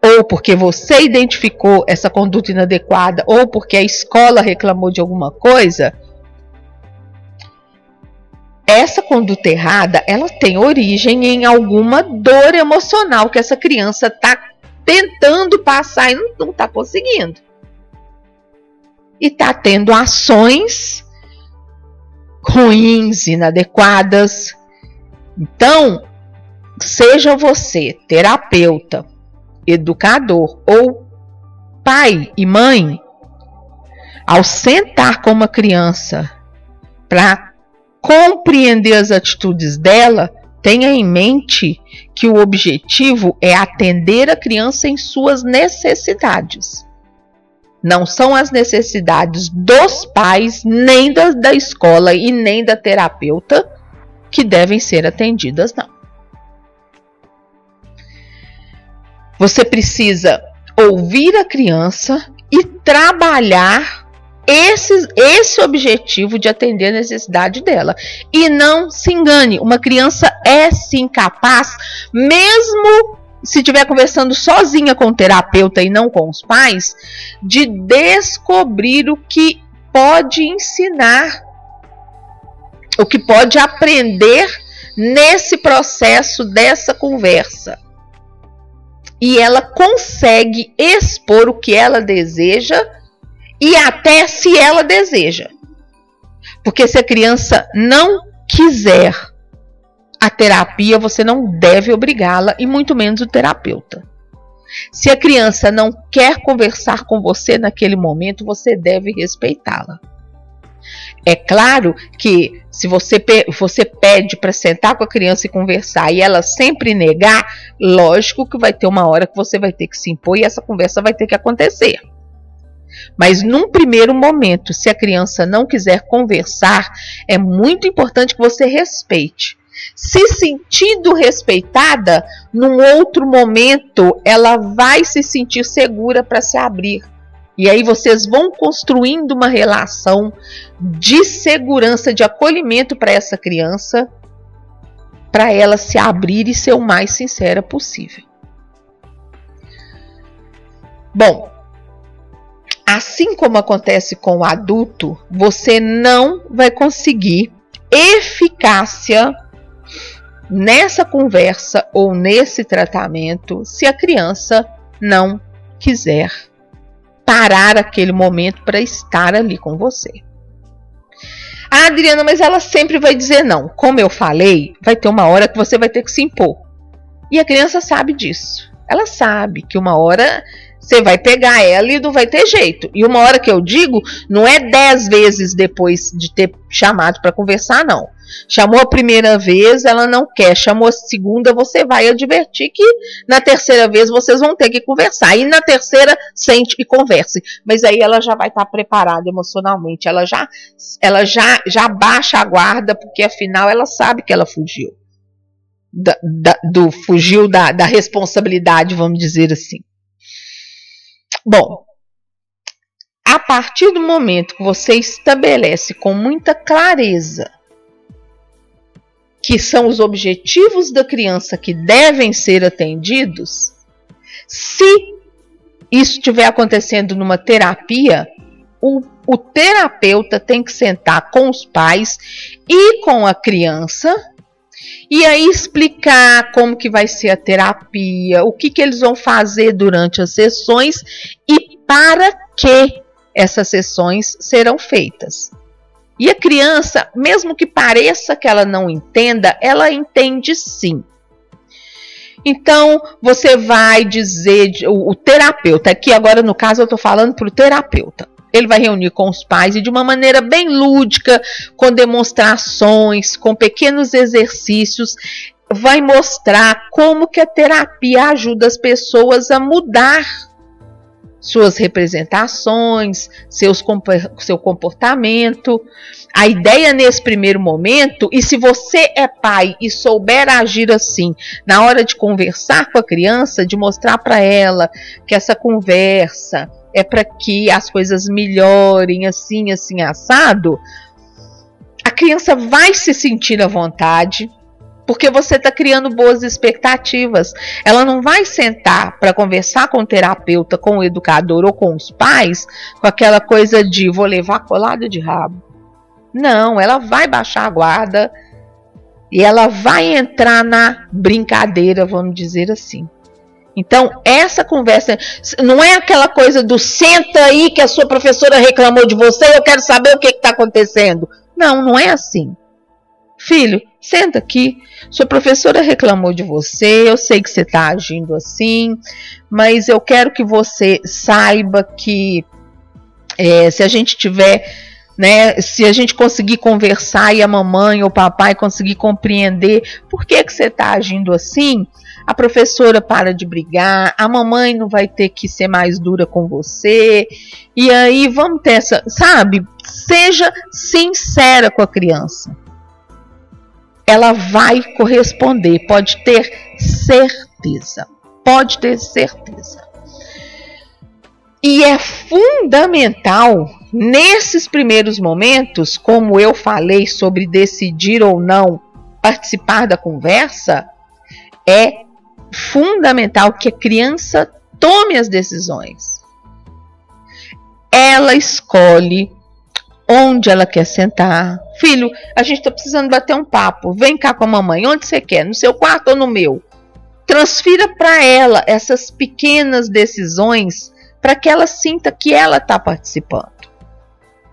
ou porque você identificou essa conduta inadequada, ou porque a escola reclamou de alguma coisa, essa conduta errada, ela tem origem em alguma dor emocional que essa criança está tentando passar e não está conseguindo. e está tendo ações ruins, inadequadas. Então, seja você terapeuta, educador ou pai e mãe, ao sentar com uma criança para compreender as atitudes dela, tenha em mente que o objetivo é atender a criança em suas necessidades. Não são as necessidades dos pais, nem da, da escola e nem da terapeuta que devem ser atendidas, não. Você precisa ouvir a criança e trabalhar esse, esse objetivo de atender a necessidade dela. E não se engane, uma criança é sim capaz, mesmo se estiver conversando sozinha com o terapeuta e não com os pais, de descobrir o que pode ensinar, o que pode aprender nesse processo dessa conversa. E ela consegue expor o que ela deseja e até se ela deseja. Porque se a criança não quiser a terapia, você não deve obrigá-la e muito menos o terapeuta. Se a criança não quer conversar com você naquele momento, você deve respeitá-la. É claro que se você, você pede para sentar com a criança e conversar e ela sempre negar, lógico que vai ter uma hora que você vai ter que se impor e essa conversa vai ter que acontecer. Mas num primeiro momento, se a criança não quiser conversar, é muito importante que você respeite. Se sentindo respeitada, num outro momento ela vai se sentir segura para se abrir. E aí vocês vão construindo uma relação de segurança, de acolhimento para essa criança, para ela se abrir e ser o mais sincera possível. Bom, assim como acontece com o adulto, você não vai conseguir eficácia nessa conversa ou nesse tratamento se a criança não quiser parar aquele momento para estar ali com você. Ah, Adriana, mas ela sempre vai dizer não. Como eu falei, vai ter uma hora que você vai ter que se impor. E a criança sabe disso. Ela sabe que uma hora você vai pegar ela e não vai ter jeito. E uma hora que eu digo, não é dez vezes depois de ter chamado para conversar, não. Chamou a primeira vez, ela não quer. Chamou a segunda, você vai advertir que na terceira vez vocês vão ter que conversar. E na terceira, sente e converse. Mas aí ela já vai estar tá preparada emocionalmente. Ela já, ela já, já baixa a guarda, porque afinal ela sabe que ela fugiu. Da, da, do fugiu da, da responsabilidade, vamos dizer assim. Bom, a partir do momento que você estabelece com muita clareza que são os objetivos da criança que devem ser atendidos, se isso estiver acontecendo numa terapia, o, o, terapeuta tem que sentar com os pais e com a criança e aí explicar como que vai ser a terapia, o que, que eles vão fazer durante as sessões e para que essas sessões serão feitas. E a criança, mesmo que pareça que ela não entenda, ela entende sim. Então, você vai dizer, o, o terapeuta, aqui agora no caso eu estou falando para o terapeuta. Ele vai reunir com os pais e de uma maneira bem lúdica, com demonstrações, com pequenos exercícios, vai mostrar como que a terapia ajuda as pessoas a mudar suas representações, seus, seu comportamento. A ideia nesse primeiro momento, e se você é pai e souber agir assim, na hora de conversar com a criança, de mostrar para ela que essa conversa é para que as coisas melhorem assim, assim, assado, a criança vai se sentir à vontade, porque você está criando boas expectativas. Ela não vai sentar para conversar com o terapeuta, com o educador ou com os pais com aquela coisa de vou levar colada de rabo. Não, ela vai baixar a guarda e ela vai entrar na brincadeira, vamos dizer assim. Então, essa conversa não é aquela coisa do senta aí que a sua professora reclamou de você, eu quero saber o que está acontecendo. Não, não é assim. Filho, senta aqui. Sua professora reclamou de você, eu sei que você está agindo assim, mas eu quero que você saiba que é, se a gente tiver, né, se a gente conseguir conversar e a mamãe ou o papai conseguir compreender por que, que você está agindo assim, a professora para de brigar, a mamãe não vai ter que ser mais dura com você, e aí vamos ter essa, sabe? Seja sincera com a criança. Ela vai corresponder, pode ter certeza. Pode ter certeza. E é fundamental nesses primeiros momentos, como eu falei sobre decidir ou não participar da conversa, é fundamental que a criança tome as decisões. Ela escolhe onde ela quer sentar. Filho, a gente está precisando bater um papo. Vem cá com a mamãe. Onde você quer? No seu quarto ou no meu? Transfira para ela essas pequenas decisões para que ela sinta que ela está participando.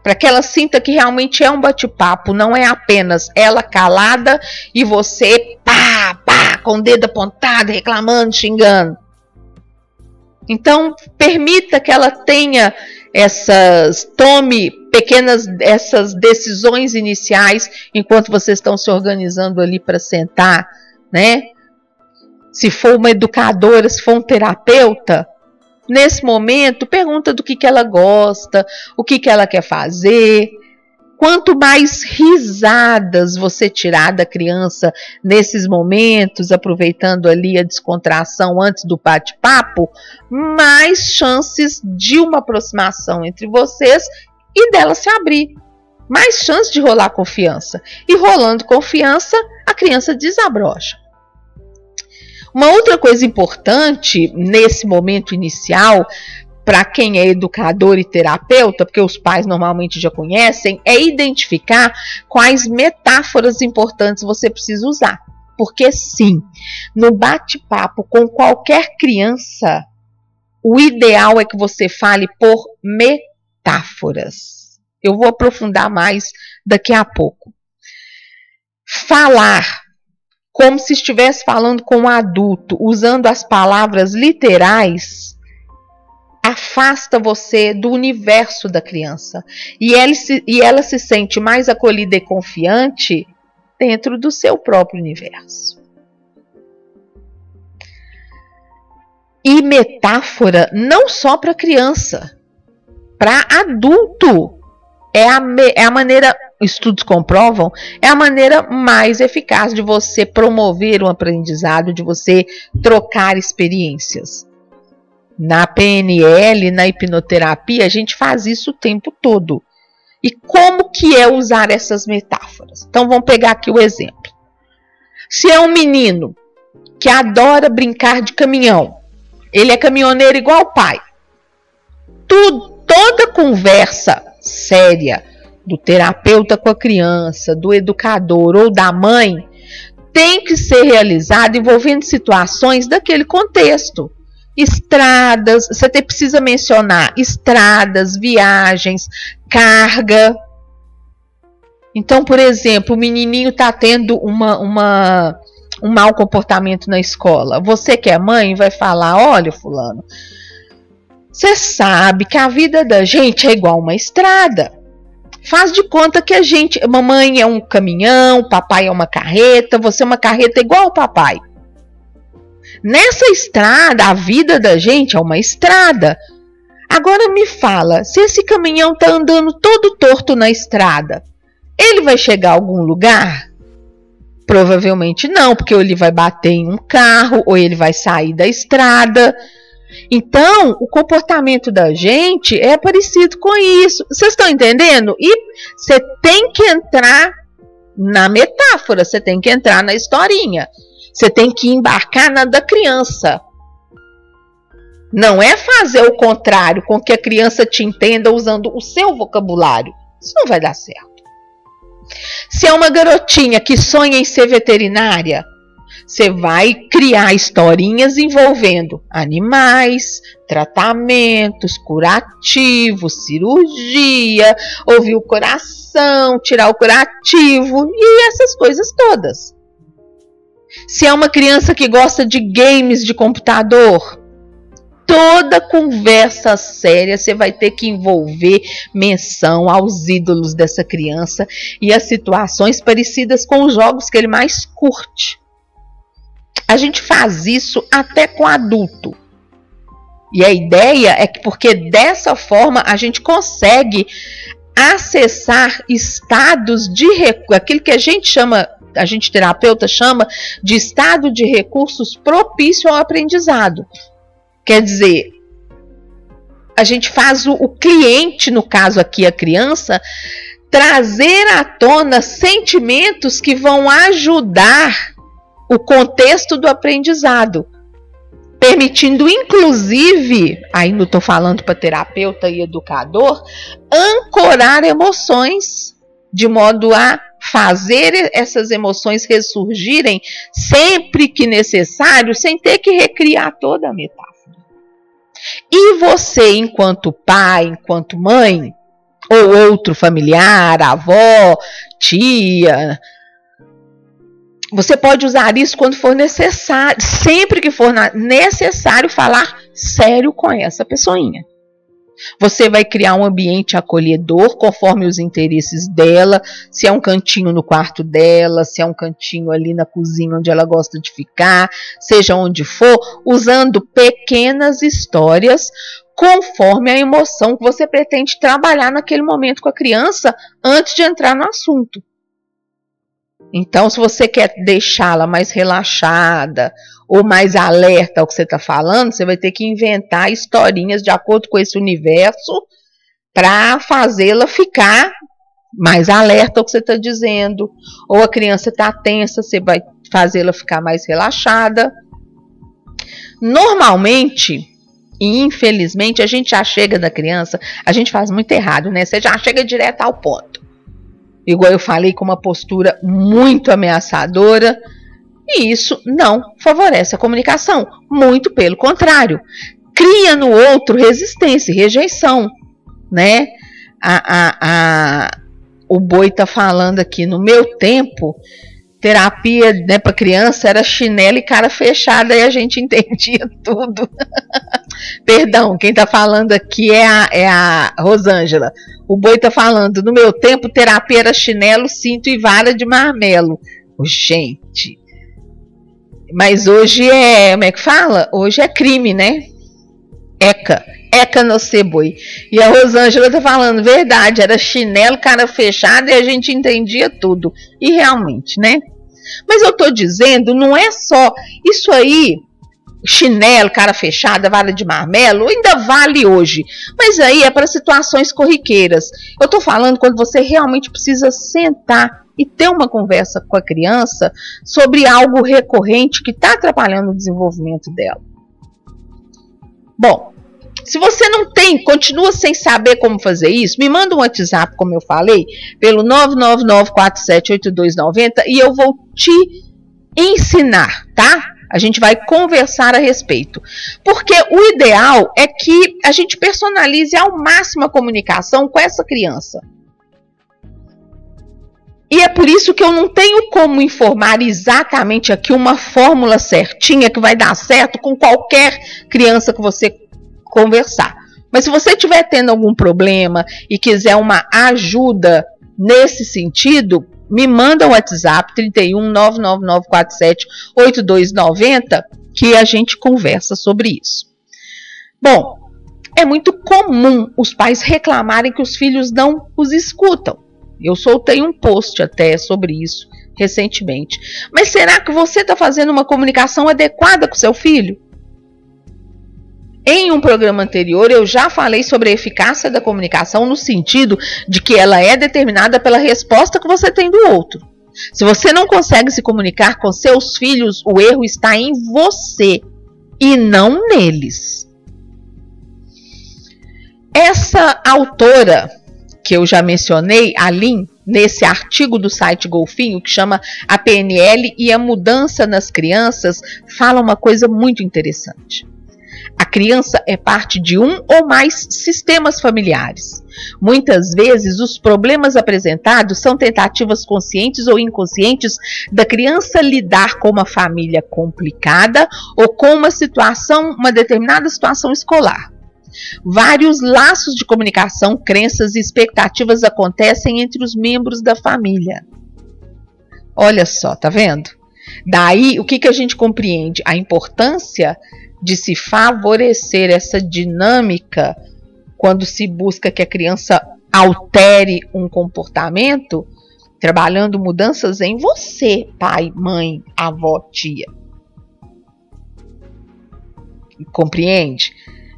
Para que ela sinta que realmente é um bate-papo, não é apenas ela calada e você pá, pá, com o dedo apontado, reclamando, xingando. Então, permita que ela tenha essas, tome pequenas essas decisões iniciais enquanto vocês estão se organizando ali para sentar, né? Se for uma educadora, se for um terapeuta, nesse momento, pergunta do que, que ela gosta, o que, que ela quer fazer. Quanto mais risadas você tirar da criança nesses momentos, aproveitando ali a descontração antes do bate-papo, mais chances de uma aproximação entre vocês e dela se abrir. Mais chance de rolar confiança. E rolando confiança, a criança desabrocha. Uma outra coisa importante nesse momento inicial, para quem é educador e terapeuta, porque os pais normalmente já conhecem, é identificar quais metáforas importantes você precisa usar. Porque sim, no bate-papo com qualquer criança, o ideal é que você fale por metáforas. Eu vou aprofundar mais daqui a pouco. Falar como se estivesse falando com um adulto, usando as palavras literais, afasta você do universo da criança. E ela, se, e ela se sente mais acolhida e confiante dentro do seu próprio universo. E metáfora não só para criança, para adulto. É a, é a maneira estudos comprovam, é a maneira mais eficaz de você promover um aprendizado, de você trocar experiências. Na PNL, na hipnoterapia, a gente faz isso o tempo todo. E como que é usar essas metáforas? Então vamos pegar aqui o exemplo. Se é um menino que adora brincar de caminhão, ele é caminhoneiro igual o pai. Tudo, toda conversa séria do terapeuta com a criança, do educador ou da mãe, tem que ser realizado envolvendo situações daquele contexto. Estradas, você precisa mencionar estradas, viagens, carga. Então, por exemplo, o menininho está tendo uma, uma, um mau comportamento na escola. Você que é mãe vai falar: olha, Fulano, você sabe que a vida da gente é igual uma estrada. Faz de conta que a gente, mamãe é um caminhão, papai é uma carreta, você é uma carreta igual o papai. Nessa estrada, a vida da gente é uma estrada. Agora me fala, se esse caminhão está andando todo torto na estrada, ele vai chegar a algum lugar? Provavelmente não, porque ou ele vai bater em um carro, ou ele vai sair da estrada. Então, o comportamento da gente é parecido com isso. Vocês estão entendendo? E você tem que entrar na metáfora, você tem que entrar na historinha. Você tem que embarcar na da criança. Não é fazer o contrário, com que a criança te entenda usando o seu vocabulário. Isso não vai dar certo. Se é uma garotinha que sonha em ser veterinária, Você vai criar historinhas envolvendo animais, tratamentos, curativos, cirurgia, ouvir o coração, tirar o curativo e essas coisas todas. Se é uma criança que gosta de games de computador, toda conversa séria você vai ter que envolver menção aos ídolos dessa criança e as situações parecidas com os jogos que ele mais curte. A gente faz isso até com adulto. E a ideia é que porque dessa forma a gente consegue acessar estados de aquilo que a gente chama, a gente terapeuta chama de estado de recursos propício ao aprendizado. Quer dizer, a gente faz o, o cliente, no caso aqui a criança, trazer à tona sentimentos que vão ajudar o contexto do aprendizado, permitindo inclusive, não estou falando para terapeuta e educador, ancorar emoções de modo a fazer essas emoções ressurgirem sempre que necessário, sem ter que recriar toda a metáfora. E você, enquanto pai, enquanto mãe, ou outro familiar, avó, tia, você pode usar isso quando for necessário, sempre que for necessário falar sério com essa pessoinha. Você vai criar um ambiente acolhedor conforme os interesses dela, se é um cantinho no quarto dela, se é um cantinho ali na cozinha onde ela gosta de ficar, seja onde for, usando pequenas histórias conforme a emoção que você pretende trabalhar naquele momento com a criança antes de entrar no assunto. Então, se você quer deixá-la mais relaxada ou mais alerta ao que você está falando, você vai ter que inventar historinhas de acordo com esse universo para fazê-la ficar mais alerta ao que você está dizendo. Ou a criança está tensa, você vai fazê-la ficar mais relaxada. Normalmente, e infelizmente, a gente já chega da criança, a gente faz muito errado, né? Você já chega direto ao ponto. Igual eu falei, com uma postura muito ameaçadora e isso não favorece a comunicação, muito pelo contrário, cria no outro resistência e rejeição, né? A, a, a, o boi está falando aqui no meu tempo, terapia né, para criança era chinelo e cara fechada e a gente entendia tudo. Perdão, quem está falando aqui é a, é a Rosângela. O boi está falando, no meu tempo, terapia era chinelo, cinto e vara de marmelo. Gente, mas hoje é, como é que fala? Hoje é crime, né? Eca. Eca no boi. E a Rosângela tá falando, verdade, era chinelo, cara fechada e a gente entendia tudo. E realmente, né? Mas eu tô dizendo, não é só isso aí, chinelo, cara fechada, vara de marmelo, ainda vale hoje. Mas aí é para situações corriqueiras. Eu tô falando quando você realmente precisa sentar e ter uma conversa com a criança sobre algo recorrente que está atrapalhando o desenvolvimento dela. Bom, se você não tem, continua sem saber como fazer isso, me manda um WhatsApp, como eu falei, pelo 999478290 e eu vou te ensinar, tá? A gente vai conversar a respeito. Porque o ideal é que a gente personalize ao máximo a comunicação com essa criança. E é por isso que eu não tenho como informar exatamente aqui uma fórmula certinha que vai dar certo com qualquer criança que você conversar. Mas se você estiver tendo algum problema e quiser uma ajuda nesse sentido, me manda um WhatsApp 31 99947 8290 que a gente conversa sobre isso. Bom, é muito comum os pais reclamarem que os filhos não os escutam. Eu soltei um post até sobre isso recentemente. Mas será que você está fazendo uma comunicação adequada com seu filho? Em um programa anterior, eu já falei sobre a eficácia da comunicação no sentido de que ela é determinada pela resposta que você tem do outro. Se você não consegue se comunicar com seus filhos, o erro está em você e não neles. Essa autora que eu já mencionei, a nesse artigo do site Golfinho, que chama a PNL e a mudança nas crianças, fala uma coisa muito interessante. A criança é parte de um ou mais sistemas familiares. Muitas vezes, os problemas apresentados são tentativas conscientes ou inconscientes da criança lidar com uma família complicada ou com uma situação, uma determinada situação escolar. Vários laços de comunicação, crenças e expectativas acontecem entre os membros da família. Olha só, tá vendo? Daí, o que, que a gente compreende? A importância de se favorecer essa dinâmica quando se busca que a criança altere um comportamento, trabalhando mudanças em você, pai, mãe, avó, tia. Compreende?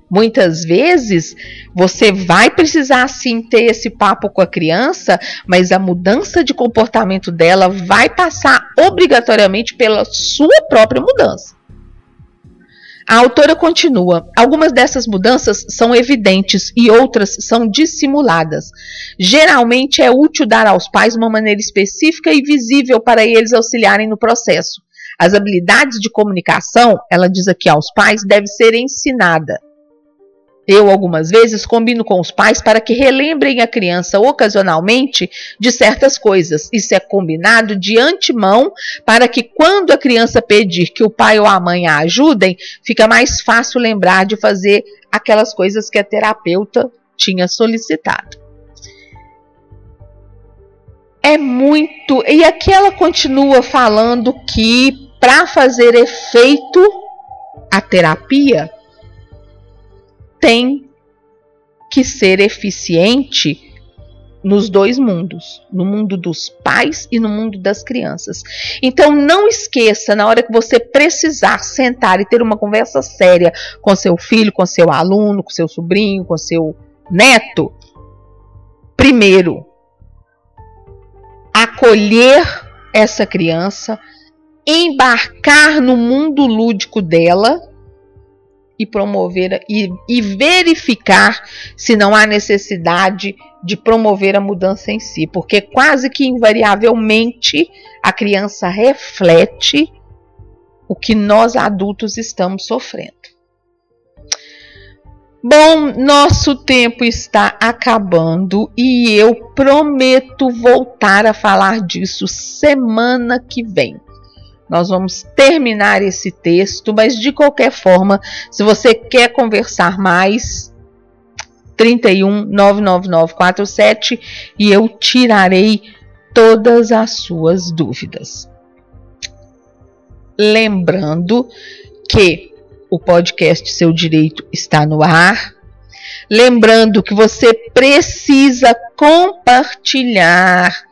Muitas vezes você vai precisar sim ter esse papo com a criança, mas a mudança de comportamento dela vai passar obrigatoriamente pela sua própria mudança. A autora continua: algumas dessas mudanças são evidentes e outras são dissimuladas. Geralmente é útil dar aos pais uma maneira específica e visível para eles auxiliarem no processo. As habilidades de comunicação, ela diz aqui aos pais, deve ser ensinada. Eu, algumas vezes, combino com os pais para que relembrem a criança ocasionalmente de certas coisas. Isso é combinado de antemão para que, quando a criança pedir que o pai ou a mãe a ajudem, fica mais fácil lembrar de fazer aquelas coisas que a terapeuta tinha solicitado. É muito. E aqui ela continua falando que para fazer efeito a terapia tem que ser eficiente nos dois mundos, no mundo dos pais e no mundo das crianças. Então não esqueça, na hora que você precisar sentar e ter uma conversa séria com seu filho, com seu aluno, com seu sobrinho, com seu neto, primeiro acolher essa criança, embarcar no mundo lúdico dela e promover e, e, verificar se não há necessidade de promover a mudança em si, porque quase que invariavelmente a criança reflete o que nós adultos estamos sofrendo. Bom, nosso tempo está acabando e eu prometo voltar a falar disso semana que vem. Nós vamos terminar esse texto, mas de qualquer forma, se você quer conversar mais, 31 99947 e eu tirarei todas as suas dúvidas. Lembrando que o podcast Seu Direito está no ar. Lembrando que você precisa compartilhar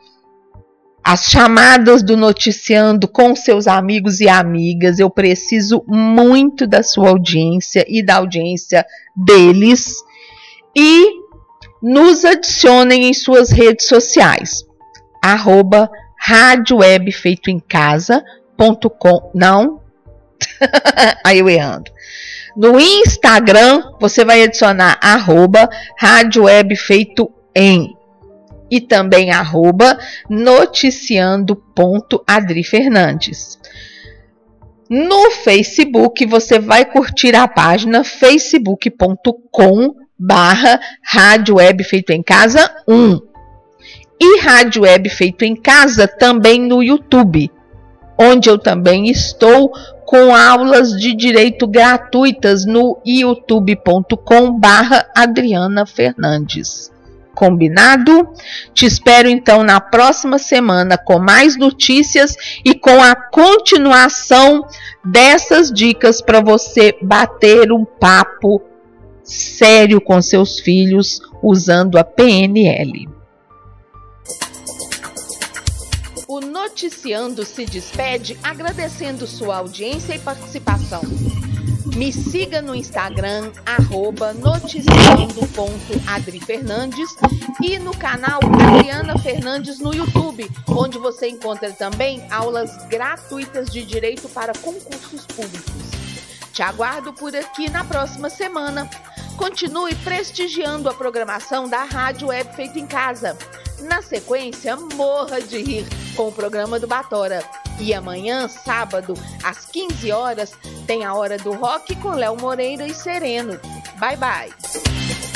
as chamadas do noticiando com seus amigos e amigas. Eu preciso muito da sua audiência e da audiência deles. E nos adicionem em suas redes sociais. Arroba Rádio Web Feito em Casa.com. Não? Aí eu errando. No Instagram, você vai adicionar arroba Rádio Web Feito em e também arroba noticiando.adrifernandes. No Facebook, você vai curtir a página facebook.com barra Rádio Web Feito em Casa 1 e Rádio Web Feito em Casa também no YouTube, onde eu também estou com aulas de direito gratuitas no youtube.com barra Adriana Fernandes. Combinado? Te espero então na próxima semana com mais notícias e com a continuação dessas dicas para você bater um papo sério com seus filhos usando a PNL. O Noticiando se despede agradecendo sua audiência e participação. Me siga no Instagram, arroba noticiando.adrifernandes e no canal Adriana Fernandes no YouTube, onde você encontra também aulas gratuitas de direito para concursos públicos. Te aguardo por aqui na próxima semana. Continue prestigiando a programação da Rádio Web Feito em Casa. Na sequência, morra de rir com o programa do Batora. E amanhã, sábado, às 15 horas, tem a Hora do Rock com Léo Moreira e Sereno. Bye, bye.